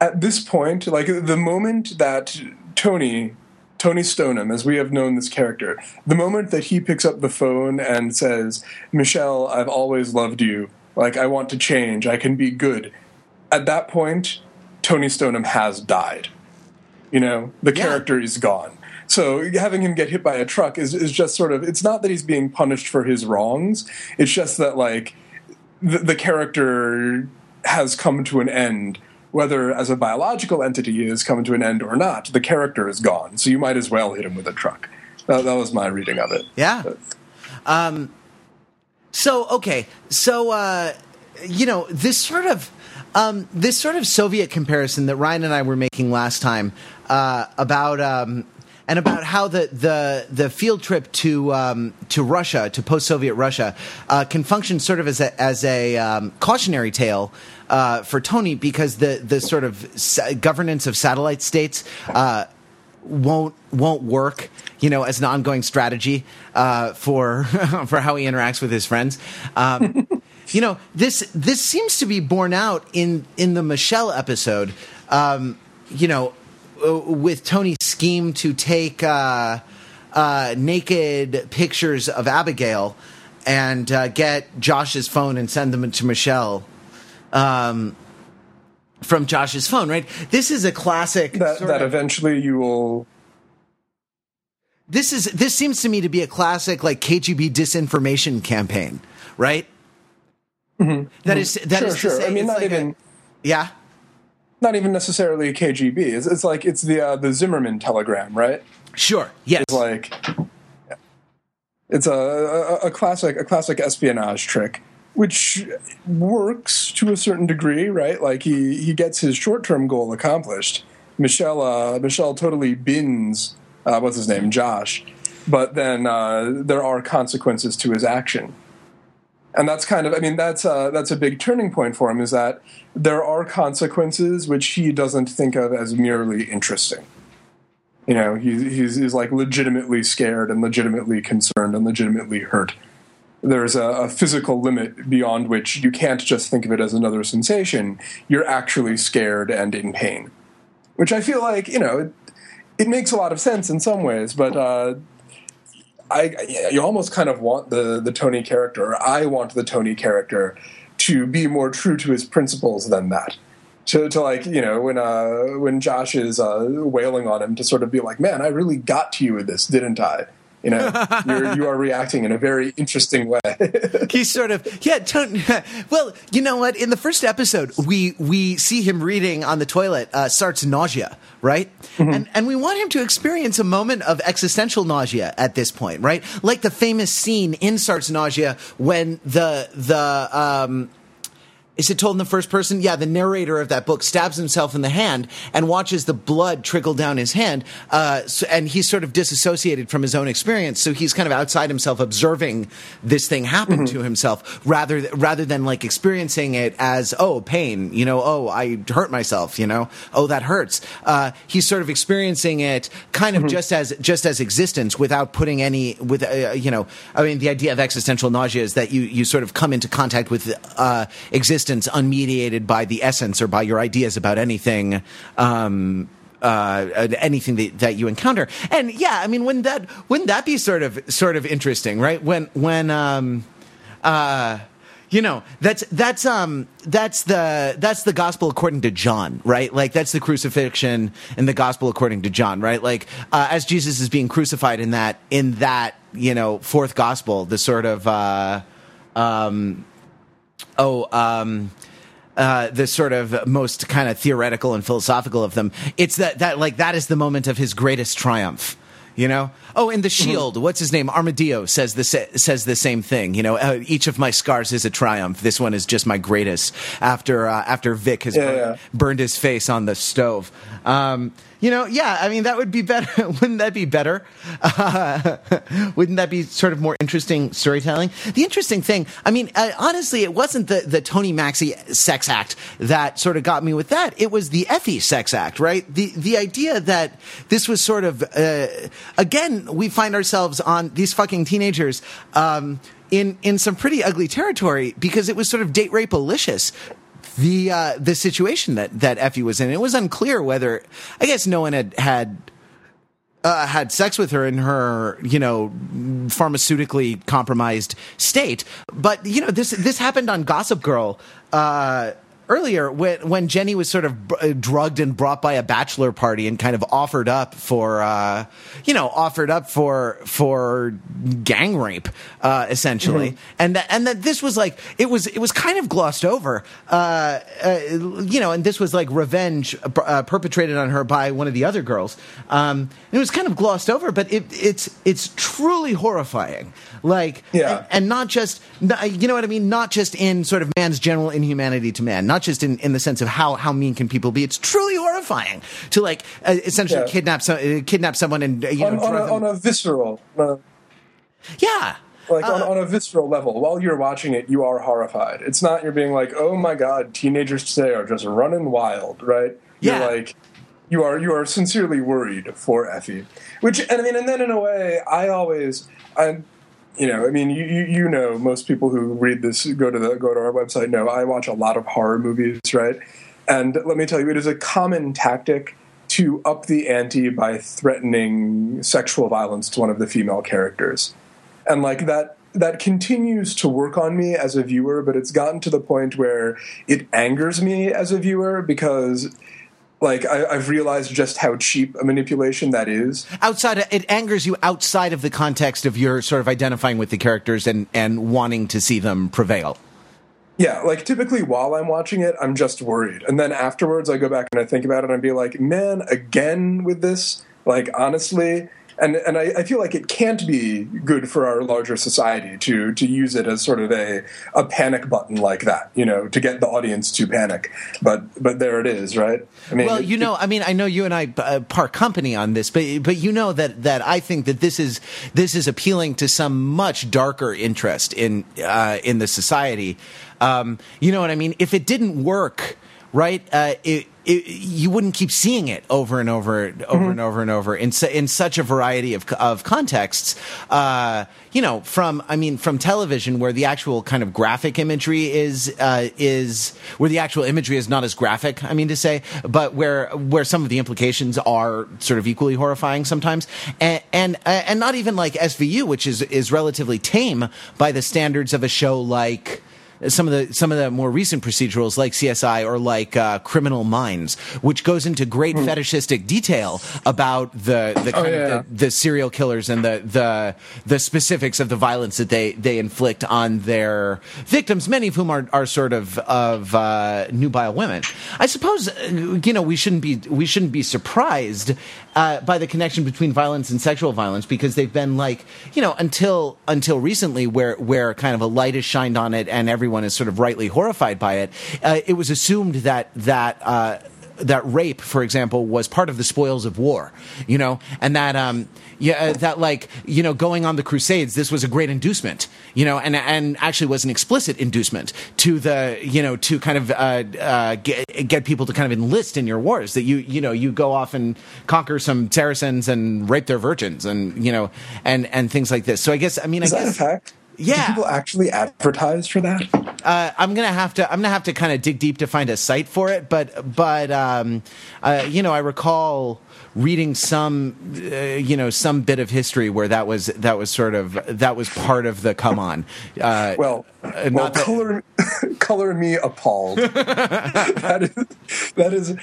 Speaker 2: at this point, like the moment that Tony Tony Stonem, as we have known this character, the moment that he picks up the phone and says, "Michelle, I've always loved you. Like I want to change. I can be good." At that point, Tony Stonem has died. You know, the
Speaker 1: Yeah.
Speaker 2: character is gone. So having him get hit by a truck is, is just sort of it's not that he's being punished for his wrongs. It's just that like the, the character has come to an end, whether as a biological entity has come to an end or not. The character is gone, so you might as well hit him with a truck. That, that was my reading of it.
Speaker 1: Yeah.
Speaker 2: But-
Speaker 1: So okay, so uh, you know this sort of um, this sort of Soviet comparison that Ryan and I were making last time uh, about um, and about how the the, the field trip to um, to Russia to post Soviet Russia uh, can function sort of as a as a um, cautionary tale. Uh, for Tony, because the the sort of sa- governance of satellite states uh, won't won't work, you know, as an ongoing strategy uh, for [LAUGHS] for how he interacts with his friends. Um, [LAUGHS] you know, this this seems to be borne out in in the Michelle episode. Um, you know, with Tony's scheme to take uh, uh, naked pictures of Abigail and uh, get Josh's phone and send them to Michelle. Um, from Josh's phone, right? This is a classic.
Speaker 2: That, that
Speaker 1: of-
Speaker 2: eventually you will.
Speaker 1: this is this seems to me to be a classic like KGB disinformation campaign, right? That is that
Speaker 2: sure,
Speaker 1: is to
Speaker 2: sure.
Speaker 1: say
Speaker 2: I mean, not
Speaker 1: like a-
Speaker 2: even
Speaker 1: yeah,
Speaker 2: not even necessarily a KGB. It's, it's like it's the uh, the Zimmermann telegram, right?
Speaker 1: sure, yes,
Speaker 2: It's like it's a, a a classic a classic espionage trick, which works to a certain degree, right? Like he he gets his short term goal accomplished. Michelle uh, Michelle totally bins uh, what's his name Josh, but then uh, there are consequences to his action. And that's kind of, I mean, that's a, that's a big turning point for him is that there are consequences which he doesn't think of as merely interesting. You know he's, he's he's like legitimately scared and legitimately concerned and legitimately hurt. There's a, a physical limit beyond which you can't just think of it as another sensation. You're actually scared and in pain. Which i feel like you know it, it makes a lot of sense in some ways but uh I, you almost kind of want the the Tony character. Or I want the Tony character to be more true to his principles than that. To, to like you know when uh, when Josh is uh, wailing on him to sort of be like, man, I really got to you with this, didn't I? You know, you're, you are reacting in a very interesting way. [LAUGHS]
Speaker 1: he's sort of yeah. [LAUGHS] Well, you know what? In the first episode, we we see him reading on the toilet uh, Sartre's nausea, right? And and we want him to experience a moment of existential nausea at this point, right? Like the famous scene in Sartre's nausea when the the um, is it told in the first person? Yeah, the narrator of that book stabs himself in the hand and watches the blood trickle down his hand, uh, so, and he's sort of disassociated from his own experience. So he's kind of outside himself, observing this thing happen to himself, rather rather than like experiencing it as oh pain, you know, oh I hurt myself, you know, oh that hurts. Uh, he's sort of experiencing it kind of just as just as existence without putting any with uh, you know. I mean, the idea of existential nausea is that you you sort of come into contact with uh, unmediated by the essence or by your ideas about anything. Um, uh, anything that, that you encounter, and yeah, I mean, wouldn't that wouldn't that be sort of sort of interesting, right? When when um, uh, you know that's that's um that's the that's the gospel according to John, right? Like that's the crucifixion in the gospel according to John, right? Like uh, as Jesus is being crucified in that in that you know fourth gospel, the sort of uh, um, oh um uh, the sort of most kind of theoretical and philosophical of them. It's that that like that is the moment of his greatest triumph. You know. Oh, in the Shield, what's his name? Armadillo says the says the same thing. You know, uh, each of my scars is a triumph. This one is just my greatest. After uh, after Vic has
Speaker 2: Yeah,
Speaker 1: burned,
Speaker 2: yeah.
Speaker 1: burned his face on the stove. Um, you know, yeah. I mean, that would be better. [LAUGHS] Wouldn't that be better? Uh, [LAUGHS] wouldn't that be sort of more interesting storytelling? The interesting thing, I mean, uh, honestly, it wasn't the the Tony Maxxie sex act that sort of got me with that. It was the Effy sex act, right? The the idea that this was sort of uh, again, we find ourselves on these fucking teenagers. Um, in, in some pretty ugly territory because it was sort of date rape alicious the uh, the situation that that Effy was in. It was unclear whether I guess no one had had uh, had sex with her in her you know pharmaceutically compromised state. But you know this this happened on Gossip Girl. Uh, Earlier, when when Jenny was sort of uh, drugged and brought by a bachelor party and kind of offered up for, uh, you know, offered up for for gang rape, uh, essentially, and that and that this was like it was it was kind of glossed over, uh, uh, you know, and this was like revenge uh, perpetrated on her by one of the other girls. Um, it was kind of glossed over, but it, it's it's truly horrifying. Like,
Speaker 2: Yeah.
Speaker 1: and, and not just, you know what I mean? Not just in sort of man's general inhumanity to man, not just in, in the sense of how, how mean can people be. It's truly horrifying to like uh, essentially
Speaker 2: Yeah.
Speaker 1: kidnap some, uh, kidnap someone and uh, you know
Speaker 2: on, on, a, on a visceral, uh,
Speaker 1: yeah.
Speaker 2: like on,
Speaker 1: Uh,
Speaker 2: on a visceral level. While you're watching it, you are horrified. It's not you're being like, oh my god, teenagers today are just running wild, right?
Speaker 1: Yeah.
Speaker 2: You're like, you are you are sincerely worried for Effy. Which and I mean, and then in a way, I always I. You know, I mean, you, you know, most people who read this go to the go to our website know I watch a lot of horror movies, right? And let me tell you, it is a common tactic to up the ante by threatening sexual violence to one of the female characters and like that that continues to work on me as a viewer but it's gotten to the point where it angers me as a viewer because like I, i've realized just how cheap a manipulation that is.
Speaker 1: Outside of, it angers you outside of the context of your sort of identifying with the characters and and wanting to see them prevail.
Speaker 2: Yeah like typically while i'm watching it i'm just worried. And then afterwards i go back and i think about it and i be like man again with this? Like honestly and and I, I feel like it can't be good for our larger society to to use it as sort of a a panic button like that, you know, to get the audience to panic. But but there it is, right? I mean,
Speaker 1: well
Speaker 2: it-
Speaker 1: you know i mean i know you and i uh, part company on this but but you know that that i think that this is this is appealing to some much darker interest in uh in the society um you know what i mean if it didn't work right uh it it, you wouldn't keep seeing it over and over, over and over and over in su- in such a variety of of contexts. Uh, you know, from I mean, from television where the actual kind of graphic imagery is uh, is where the actual imagery is not as graphic. I mean to say, but where where some of the implications are sort of equally horrifying sometimes, and and, and not even like SVU, which is is relatively tame by the standards of a show like some of the some of the more recent procedurals like CSI or like uh, Criminal Minds, which goes into great fetishistic detail about the the kind
Speaker 2: yeah.
Speaker 1: of the, the serial killers and the the the specifics of the violence that they they inflict on their victims, many of whom are are sort of of uh, nubile women. I suppose uh, you know we shouldn't be we shouldn't be surprised uh, by the connection between violence and sexual violence because they've been like you know until until recently where where kind of a light is shined on it and everyone is sort of rightly horrified by it. Uh, it was assumed that that. Uh, that rape, for example, was part of the spoils of war, you know, and that, um, yeah, uh, that like, you know, going on the Crusades, this was a great inducement, you know, and and actually was an explicit inducement to the, you know, to kind of uh, uh, get, get people to kind of enlist in your wars. That you, you know, you go off and conquer some Saracens and rape their virgins, and you know, and and things like this. So I guess, I mean,
Speaker 2: is
Speaker 1: I
Speaker 2: that a
Speaker 1: guess. Yeah.
Speaker 2: Do people actually advertise for that?
Speaker 1: Uh, I'm gonna have to. I'm gonna have to kind of dig deep to find a site for it. But but um, uh, you know, I recall reading some uh, you know some bit of history where that was that was sort of that was part of the come on. Uh,
Speaker 2: Well,
Speaker 1: uh,
Speaker 2: well,
Speaker 1: not that-
Speaker 2: color [LAUGHS] color me appalled. [LAUGHS] that is that is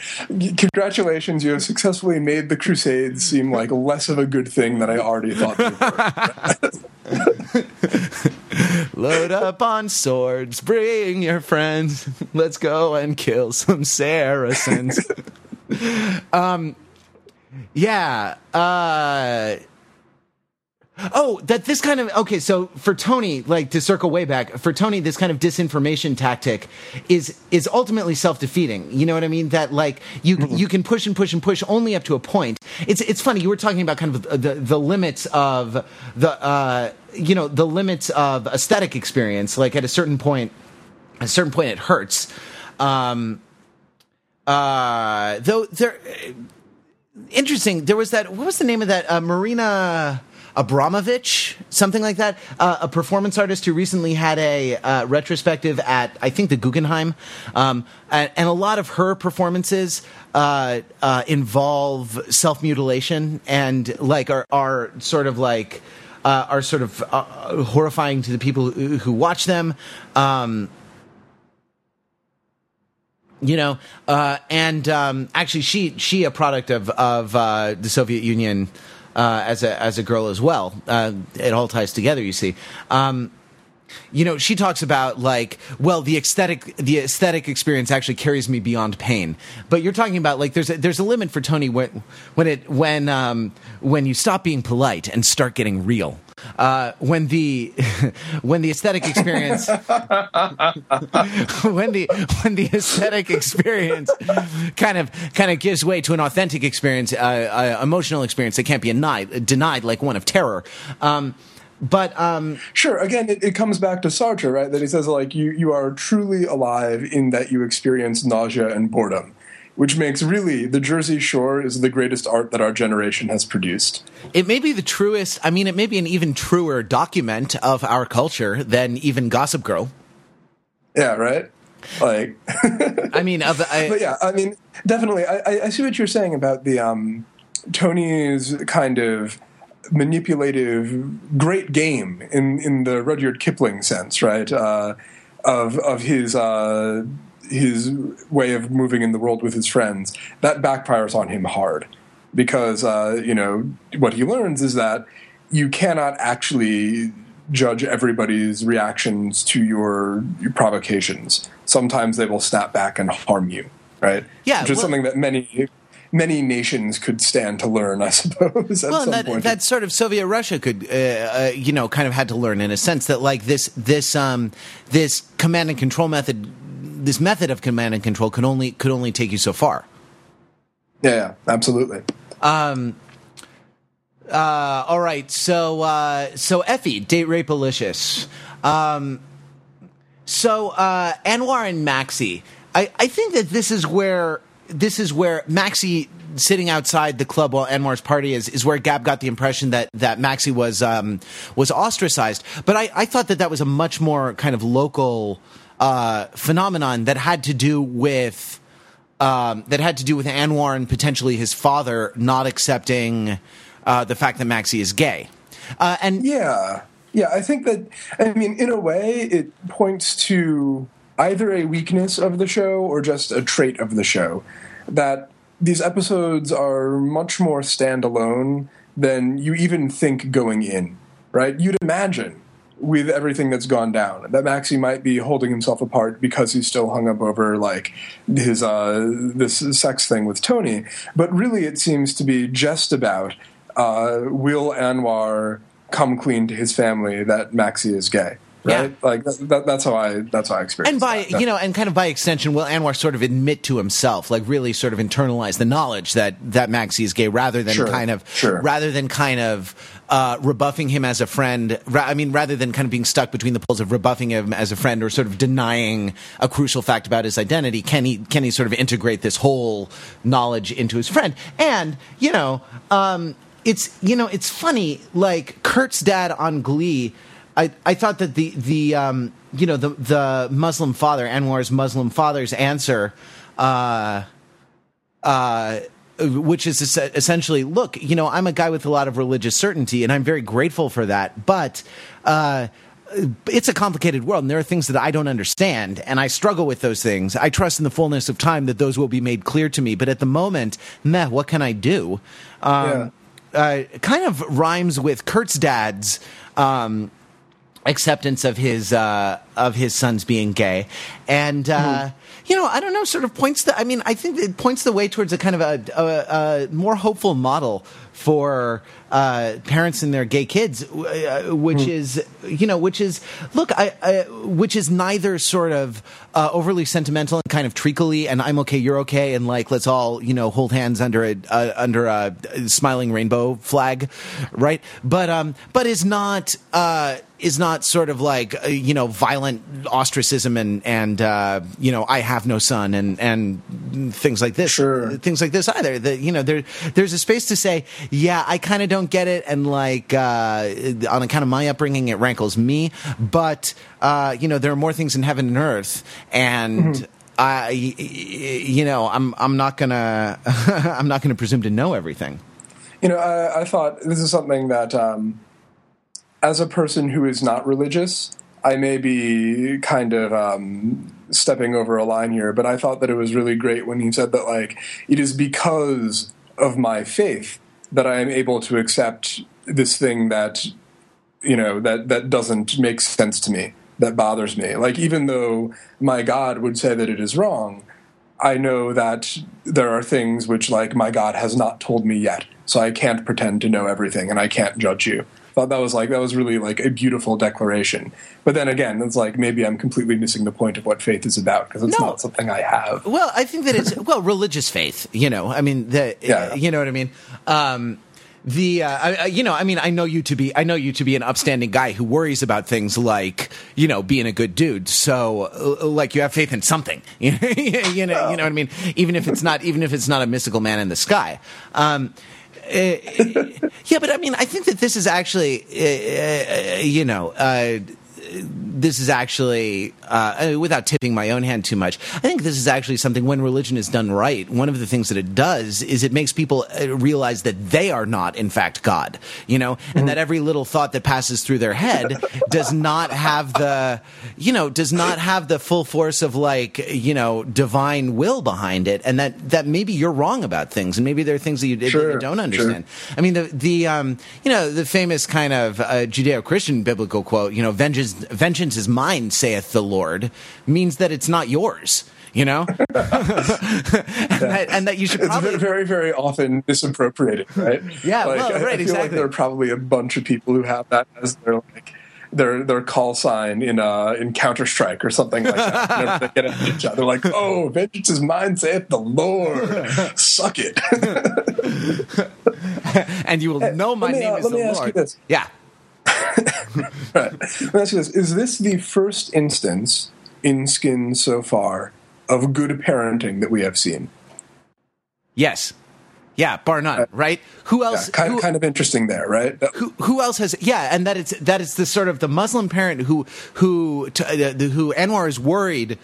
Speaker 2: congratulations. You have successfully made the Crusades seem like less of a good thing than I already thought they were. [LAUGHS]
Speaker 1: load up on swords, bring your friends. Let's go and kill some Saracens. [LAUGHS] um, yeah. Uh, Oh, that this kind of okay. So for Tony, like to circle way back, for Tony, this kind of disinformation tactic is is ultimately self defeating. You know what I mean? That like you you can push and push and push only up to a point. It's it's funny. You were talking about kind of the the limits of the uh, you know the limits of aesthetic experience. Like at a certain point, at a certain point, it hurts. Um, uh, though there interesting. There was that. What was the name of that? Uh, Marina Abramović, something like that. Uh, a performance artist who recently had a uh, retrospective at I think the Guggenheim, um, and, a lot of her performances uh, uh, involve self mutilation and like are are sort of like. Uh, are sort of uh, horrifying to the people who, who watch them. Um, you know, and um, actually, she she a product of of the Soviet Union uh, as a as a girl as well. Uh, it all ties together, you see. Um, you know, she talks about like, well, the aesthetic the aesthetic experience actually carries me beyond pain. But you're talking about like there's a, there's a limit for Tony when when it when um, when you stop being polite and start getting real. uh, when the [LAUGHS] when the aesthetic experience [LAUGHS] when the when the aesthetic experience kind of kind of gives way to an authentic experience, uh, uh, emotional experience that can't be denied, denied like one of terror. Um, but um,
Speaker 2: sure, again, it, it, comes back to Sartre, right? That he says like you you are truly alive in that you experience nausea and boredom which makes really the Jersey Shore is the greatest art that our generation has produced.
Speaker 1: It may be the truest, I mean, it may be an even truer document of our culture than even Gossip Girl.
Speaker 2: Yeah, right? Like, [LAUGHS]
Speaker 1: I mean, of,
Speaker 2: I, but yeah, I mean, definitely. I, I see what you're saying about the um, Tony's kind of manipulative, great game in in the Rudyard Kipling sense, right? Uh, of of his uh, his way of moving in the world with his friends, that backfires on him hard because uh, you know what he learns is that you cannot actually judge everybody's reactions to your, your provocations. Sometimes they will snap back and harm you, right?
Speaker 1: Yeah,
Speaker 2: which is well, something that many many nations could stand to learn, I [LAUGHS] suppose.
Speaker 1: well, that, that sort of Soviet Russia could, uh, uh, you know, kind of had to learn in a sense that like this this um, this command and control method this method of command and control could only could only take you so far.
Speaker 2: Yeah, yeah absolutely.
Speaker 1: Um, uh, all right, so uh, so Effy, date rape. Um, so uh, Anwar and Maxxie, I, I think that this is where this is where Maxxie sitting outside the club while Anwar's party is is where Gab got the impression that that Maxxie was um, was ostracized. But I, I thought that that was a much more kind of local uh, phenomenon that had to do with um, that had to do with Anwar and potentially his father not accepting uh, the fact that Maxxie is gay. Uh, and
Speaker 2: yeah, yeah, I think that I mean, in a way, it points to either a weakness of the show or just a trait of the show that these episodes are much more standalone than you even think going in. Right? You'd imagine with everything that's gone down. That Maxxie might be holding himself apart because he's still hung up over like his uh, this sex thing with Tony. But really, it seems to be just about uh, will Anwar come clean to his family that Maxxie is gay right? Yeah. Like that, that, that's how I that's how I experience. It.
Speaker 1: And by
Speaker 2: that.
Speaker 1: you know, and kind of by extension, will Anwar sort of admit to himself, like really sort of internalize the knowledge that that Maxxie is gay, rather than
Speaker 2: sure.
Speaker 1: kind of
Speaker 2: sure.
Speaker 1: rather than kind of uh, rebuffing him as a friend. Ra- I mean, rather than kind of being stuck between the poles of rebuffing him as a friend or sort of denying a crucial fact about his identity, can he can he sort of integrate this whole knowledge into his friend? And you know. Um, it's you know it's funny like Kurt's dad on Glee I, I thought that the the um, you know the the Muslim father Anwar's Muslim father's answer, uh, uh, which is essentially, look, you know, I'm a guy with a lot of religious certainty, and I'm very grateful for that, but. Uh, it's a complicated world, and there are things that I don't understand, and I struggle with those things. I trust in the fullness of time that those will be made clear to me. But at the moment, meh, what can I do? Um, yeah. uh, kind of rhymes with Kurt's dad's um, acceptance of his uh, of his sons being gay, and uh, mm. you know, I don't know, sort of points the. I mean, I think it points the way towards a kind of a, a, a more hopeful model for uh, parents and their gay kids, uh, which mm. is you know, which is look, I, I which is neither sort of uh, overly sentimental and kind of treacly, and I'm okay, you're okay, and like let's all you know hold hands under a uh, under a smiling rainbow flag, right? But um, but is not uh, is not sort of like uh, you know violent ostracism and and uh, you know I have no son and and things like this,
Speaker 2: sure.
Speaker 1: things like this either. That you know there there's a space to say, yeah, I kind of don't get it, and like uh, on account of my upbringing, it rankles me. But uh, you know, there are more things in heaven and earth, and. Mm-hmm. I, you know, I'm I'm not gonna [LAUGHS] I'm not gonna presume to know everything.
Speaker 2: You know, I, I thought this is something that, um, as a person who is not religious, I may be kind of um, stepping over a line here, but I thought that it was really great when he said that, like, it is because of my faith that I am able to accept this thing that you know that that doesn't make sense to me that bothers me. Like even though my god would say that it is wrong i know that there are things which like my god has not told me yet. So i can't pretend to know everything and i can't judge you thought that was like that was really like a beautiful declaration. But then again, it's like maybe I'm completely missing the point of what faith is about because it's
Speaker 1: No.
Speaker 2: not something I have.
Speaker 1: Well, I think that it's [LAUGHS] well religious faith. You know, I mean, the
Speaker 2: Yeah.
Speaker 1: you know what I mean. Um, the uh, I, you know, I mean, I know you to be I know you to be an upstanding guy who worries about things like you know being a good dude. So uh, like you have faith in something. [LAUGHS] you know, you know what I mean. Even if it's not even if it's not a mystical man in the sky. Um, [LAUGHS] yeah, but I mean, I think that this is actually, uh, uh, you know, uh, this is actually, uh, without tipping my own hand too much, I think this is actually something when religion is done right, one of the things that it does is it makes people uh, realize that they are not, in fact, God, you know, and that every little thought that passes through their head does not have the, you know, does not have the full force of like, you know, divine will behind it. And that, that maybe you're wrong about things and maybe there are things that you, that you don't
Speaker 2: sure.
Speaker 1: understand. I mean, the the um, you know the famous kind of uh, Judeo-Christian biblical quote, you know, vengeance vengeance is mine, saith the Lord, means that it's not yours. You know, [LAUGHS] [LAUGHS] and, that, and that you should
Speaker 2: It's
Speaker 1: probably
Speaker 2: very, very often misappropriated, right?
Speaker 1: Yeah,
Speaker 2: like,
Speaker 1: well,
Speaker 2: I-
Speaker 1: right,
Speaker 2: I, feel like there are probably a bunch of people who have that as their like their their call sign in uh in Counter Strike or something like that. They get at each other, like, [LAUGHS] "Oh, vengeance is mine, saith the Lord. Suck it."
Speaker 1: and you will know my
Speaker 2: let me,
Speaker 1: name
Speaker 2: uh,
Speaker 1: is
Speaker 2: let
Speaker 1: the
Speaker 2: me ask you
Speaker 1: Lord.
Speaker 2: this.
Speaker 1: Yeah. [LAUGHS]
Speaker 2: right. Let me ask you this: Is this the first instance in Skin so far of good parenting that we have seen?
Speaker 1: Yes. Yeah. Bar none. Right. Who
Speaker 2: Yeah,
Speaker 1: else?
Speaker 2: kind,
Speaker 1: who,
Speaker 2: kind of interesting there, right?
Speaker 1: Who, who else has yeah and that it's that it's the sort of the muslim parent who who to, uh, the, who anwar is worried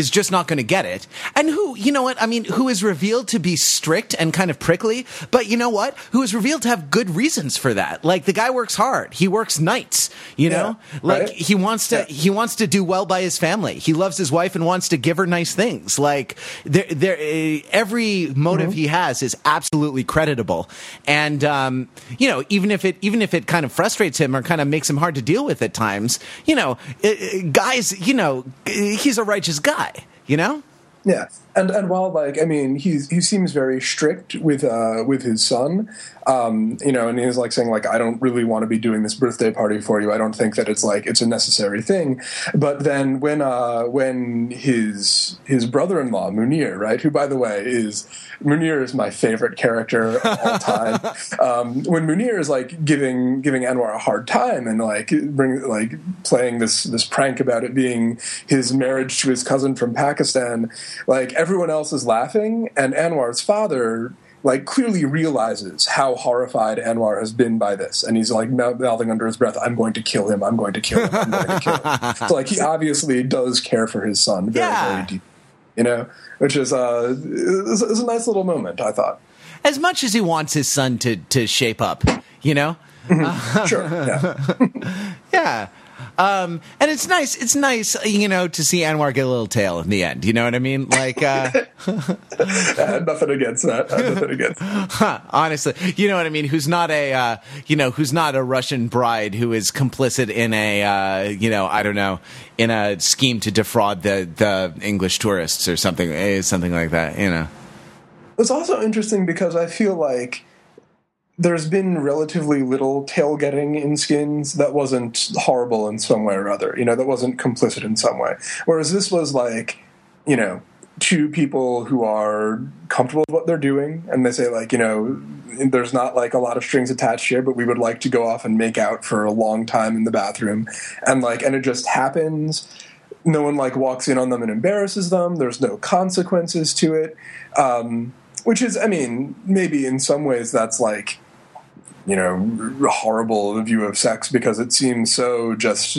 Speaker 1: is just not going to get it. And who you know what i mean who is revealed to be strict and kind of prickly but you know what? Who is revealed to have good reasons for that? Like the guy works hard. He works nights you know?
Speaker 2: Yeah,
Speaker 1: like
Speaker 2: right?
Speaker 1: he wants to
Speaker 2: Yeah.
Speaker 1: he wants to do well by his family. He loves his wife and wants to give her nice things. Like there there uh, every motive
Speaker 2: Mm-hmm.
Speaker 1: he has is absolutely creditable. And um you know even if it even if it kind of frustrates him or kind of makes him hard to deal with at times you know uh, uh, guys you know he's a righteous guy you know?
Speaker 2: Yeah, and and while like I mean he's he seems very strict with uh with his son, um you know, and he's like saying like I don't really want to be doing this birthday party for you. I don't think that it's like it's a necessary thing. But then when uh when his his brother in law Munir, right, who by the way is Munir is my favorite character of all [LAUGHS] time. um, when Munir is like giving giving Anwar a hard time and like bring like playing this this prank about it being his marriage to his cousin from Pakistan, like everyone else is laughing, and Anwar's father like clearly realizes how horrified Anwar has been by this, and he's like mouthing under his breath, "I'm going to kill him. I'm going to kill him. I'm going to kill him." [LAUGHS] so like he obviously does care for his son very
Speaker 1: Yeah.
Speaker 2: very deep, you know, which is uh is, is a nice little moment. I thought.
Speaker 1: as much as he wants his son to to shape up you know [LAUGHS]
Speaker 2: Sure. Yeah. [LAUGHS]
Speaker 1: yeah um, and it's nice. It's nice, you know, to see Anwar get a little tail in the end. You know what I mean? Like, uh, [LAUGHS]
Speaker 2: I had nothing against that. Nothing against. That. [LAUGHS]
Speaker 1: honestly, you know what I mean? Who's not a, uh, you know, who's not a Russian bride who is complicit in a, uh, you know, I don't know, in a scheme to defraud the the English tourists or something, eh, something like that. You know?
Speaker 2: It's also interesting because I feel like there's been relatively little tailgetting in skins that wasn't horrible in some way or other. You know, that wasn't complicit in some way. Whereas this was like, you know, two people who are comfortable with what they're doing, and they say like, you know, there's not like a lot of strings attached here, but we would like to go off and make out for a long time in the bathroom, and like, and it just happens no one like walks in on them and embarrasses them. There's no consequences to it, um, which is, I mean, maybe in some ways that's like, you know, horrible view of sex because it seems so just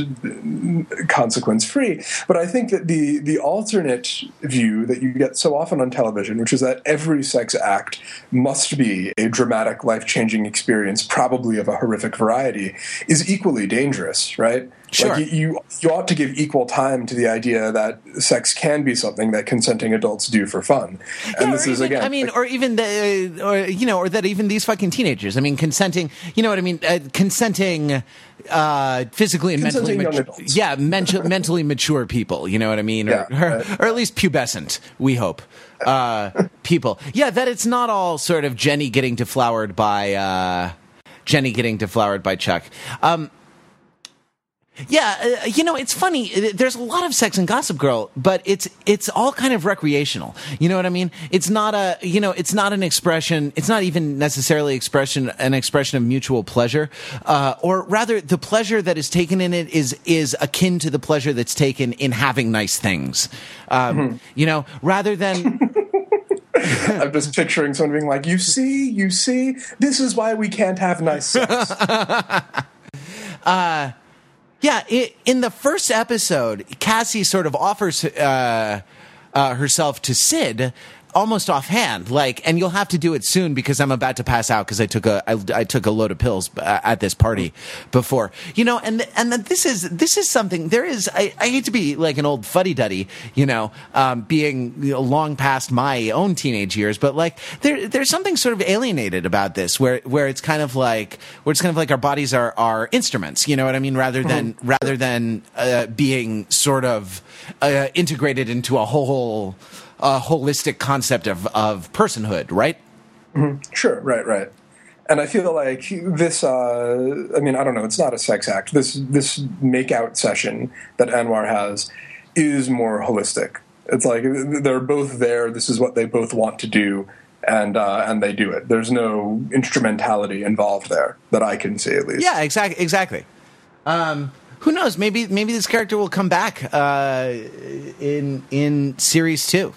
Speaker 2: consequence free. But I think that the the alternate view that you get so often on television, which is that every sex act must be a dramatic, life changing experience, probably of a horrific variety, is equally dangerous, right?
Speaker 1: Sure.
Speaker 2: Like you, you ought to give equal time to the idea that sex can be something that consenting adults do for fun. And
Speaker 1: Yeah,
Speaker 2: this is
Speaker 1: even,
Speaker 2: again
Speaker 1: I mean,
Speaker 2: like-
Speaker 1: or even the, or you know, or that even these fucking teenagers. I mean, consenting. You know what I mean? Uh, consenting, uh, physically and mentally,
Speaker 2: Consenting young
Speaker 1: matu-
Speaker 2: adults.
Speaker 1: yeah, mental, mentally mature people. You know what I mean? Or,
Speaker 2: Yeah,
Speaker 1: or,
Speaker 2: right.
Speaker 1: or at least pubescent. We hope. Uh, [LAUGHS] people. Yeah, that it's not all sort of Jenny getting deflowered by. Uh, Jenny getting deflowered by Chuck. Um, yeah, uh, you know, it's funny. Uh, There's a lot of sex in Gossip Girl, but it's it's all kind of recreational. You know what I mean? It's not a you know, it's not an expression. It's not even necessarily expression an expression of mutual pleasure, uh, or rather, the pleasure that is taken in it is is akin to the pleasure that's taken in having nice things. Um, You know, rather than [LAUGHS]
Speaker 2: I'm just picturing someone being like, "You see, you see, this is why we can't have nice sex." [LAUGHS]
Speaker 1: Yeah, i in the first episode, Cassie sort of offers uh, uh, herself to Sid almost offhand, like, and you'll have to do it soon because I'm about to pass out because I took a I, I took a load of pills uh, at this party before, you know, and and this is this is something there is. I, I hate to be like an old fuddy duddy, you know, um, being you know, long past my own teenage years, but like there there's something sort of alienated about this where where it's kind of like where it's kind of like our bodies are are instruments, you know what I mean, rather than rather than uh, being sort of uh, integrated into a whole a holistic concept of, of personhood, right?
Speaker 2: Sure, right, right. And I feel like this. Uh, I mean, I don't know. It's not a sex act. This this makeout session that Anwar has is more holistic. It's like they're both there. This is what they both want to do, and uh, and they do it. There's no instrumentality involved there that I can see, at least.
Speaker 1: Yeah, exactly. Exactly. Um, who knows? Maybe maybe this character will come back uh, in in series two.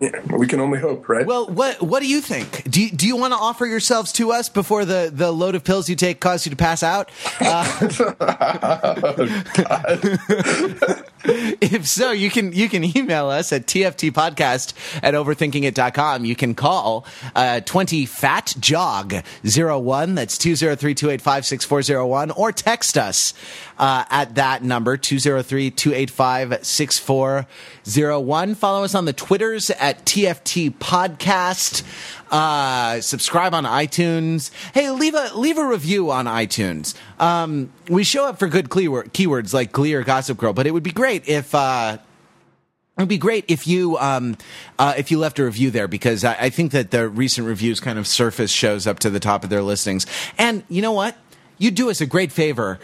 Speaker 2: Yeah, we can only hope, right?
Speaker 1: Well, what what do you think? Do you, do you want to offer yourselves to us before the, the load of pills you take cause you to pass out? [LAUGHS] [LAUGHS] if so, you can you can email us at tftpodcast at overthinkingit.com. You can call uh, 20 fat jog 01 that's 203-285-6401 or text us uh, at that number 203-285-6401. Follow us on the Twitters at TFT podcast. Uh, subscribe on iTunes. Hey, leave a leave a review on iTunes. Um, we show up for good keyword, keywords like Glee or Gossip Girl, but it would be great if uh, it would be great if you um, uh, if you left a review there because I, I think that the recent reviews kind of surface shows up to the top of their listings. And you know what? You do us a great favor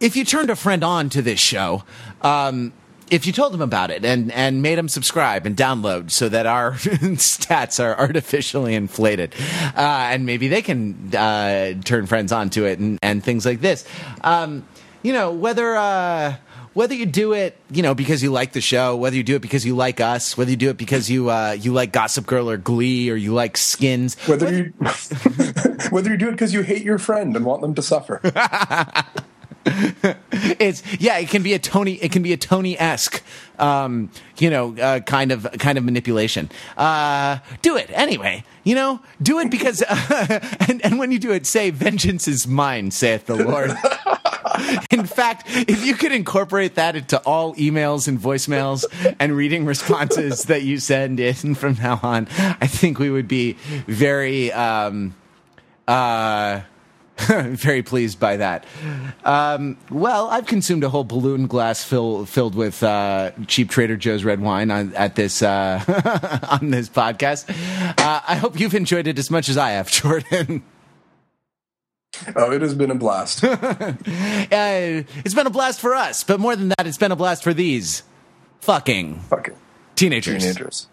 Speaker 1: if you turned a friend on to this show. Um, if you told them about it and, and made them subscribe and download so that our [LAUGHS] stats are artificially inflated, uh, and maybe they can uh, turn friends onto it and, and things like this. Um, you know, whether uh, whether you do it, you know, because you like the show, whether you do it because you like us, whether you do it because you uh, you like Gossip Girl or Glee or you like Skins,
Speaker 2: whether you [LAUGHS] whether you do it because you hate your friend and want them to suffer. [LAUGHS]
Speaker 1: it's yeah it can be a tony it can be a tony esque um you know uh, kind of kind of manipulation. Uh do it anyway you know? Do it because uh, [LAUGHS] and, and when you do it say vengeance is mine saith the lord. [LAUGHS] In fact if you could incorporate that into all emails and voicemails and reading responses that you send in from now on i think we would be very um uh [LAUGHS] very pleased by that. Um, well, I've consumed a whole balloon glass fill, filled with uh, cheap Trader Joe's red wine on, at this uh, [LAUGHS] on this podcast. Uh, I hope you've enjoyed it as much as I have, [LAUGHS] Jordan.
Speaker 2: Oh, it has been a blast.
Speaker 1: Uh, it's been a blast for us, but more than that, it's been a blast for these fucking
Speaker 2: Fucking
Speaker 1: teenagers.
Speaker 2: teenagers.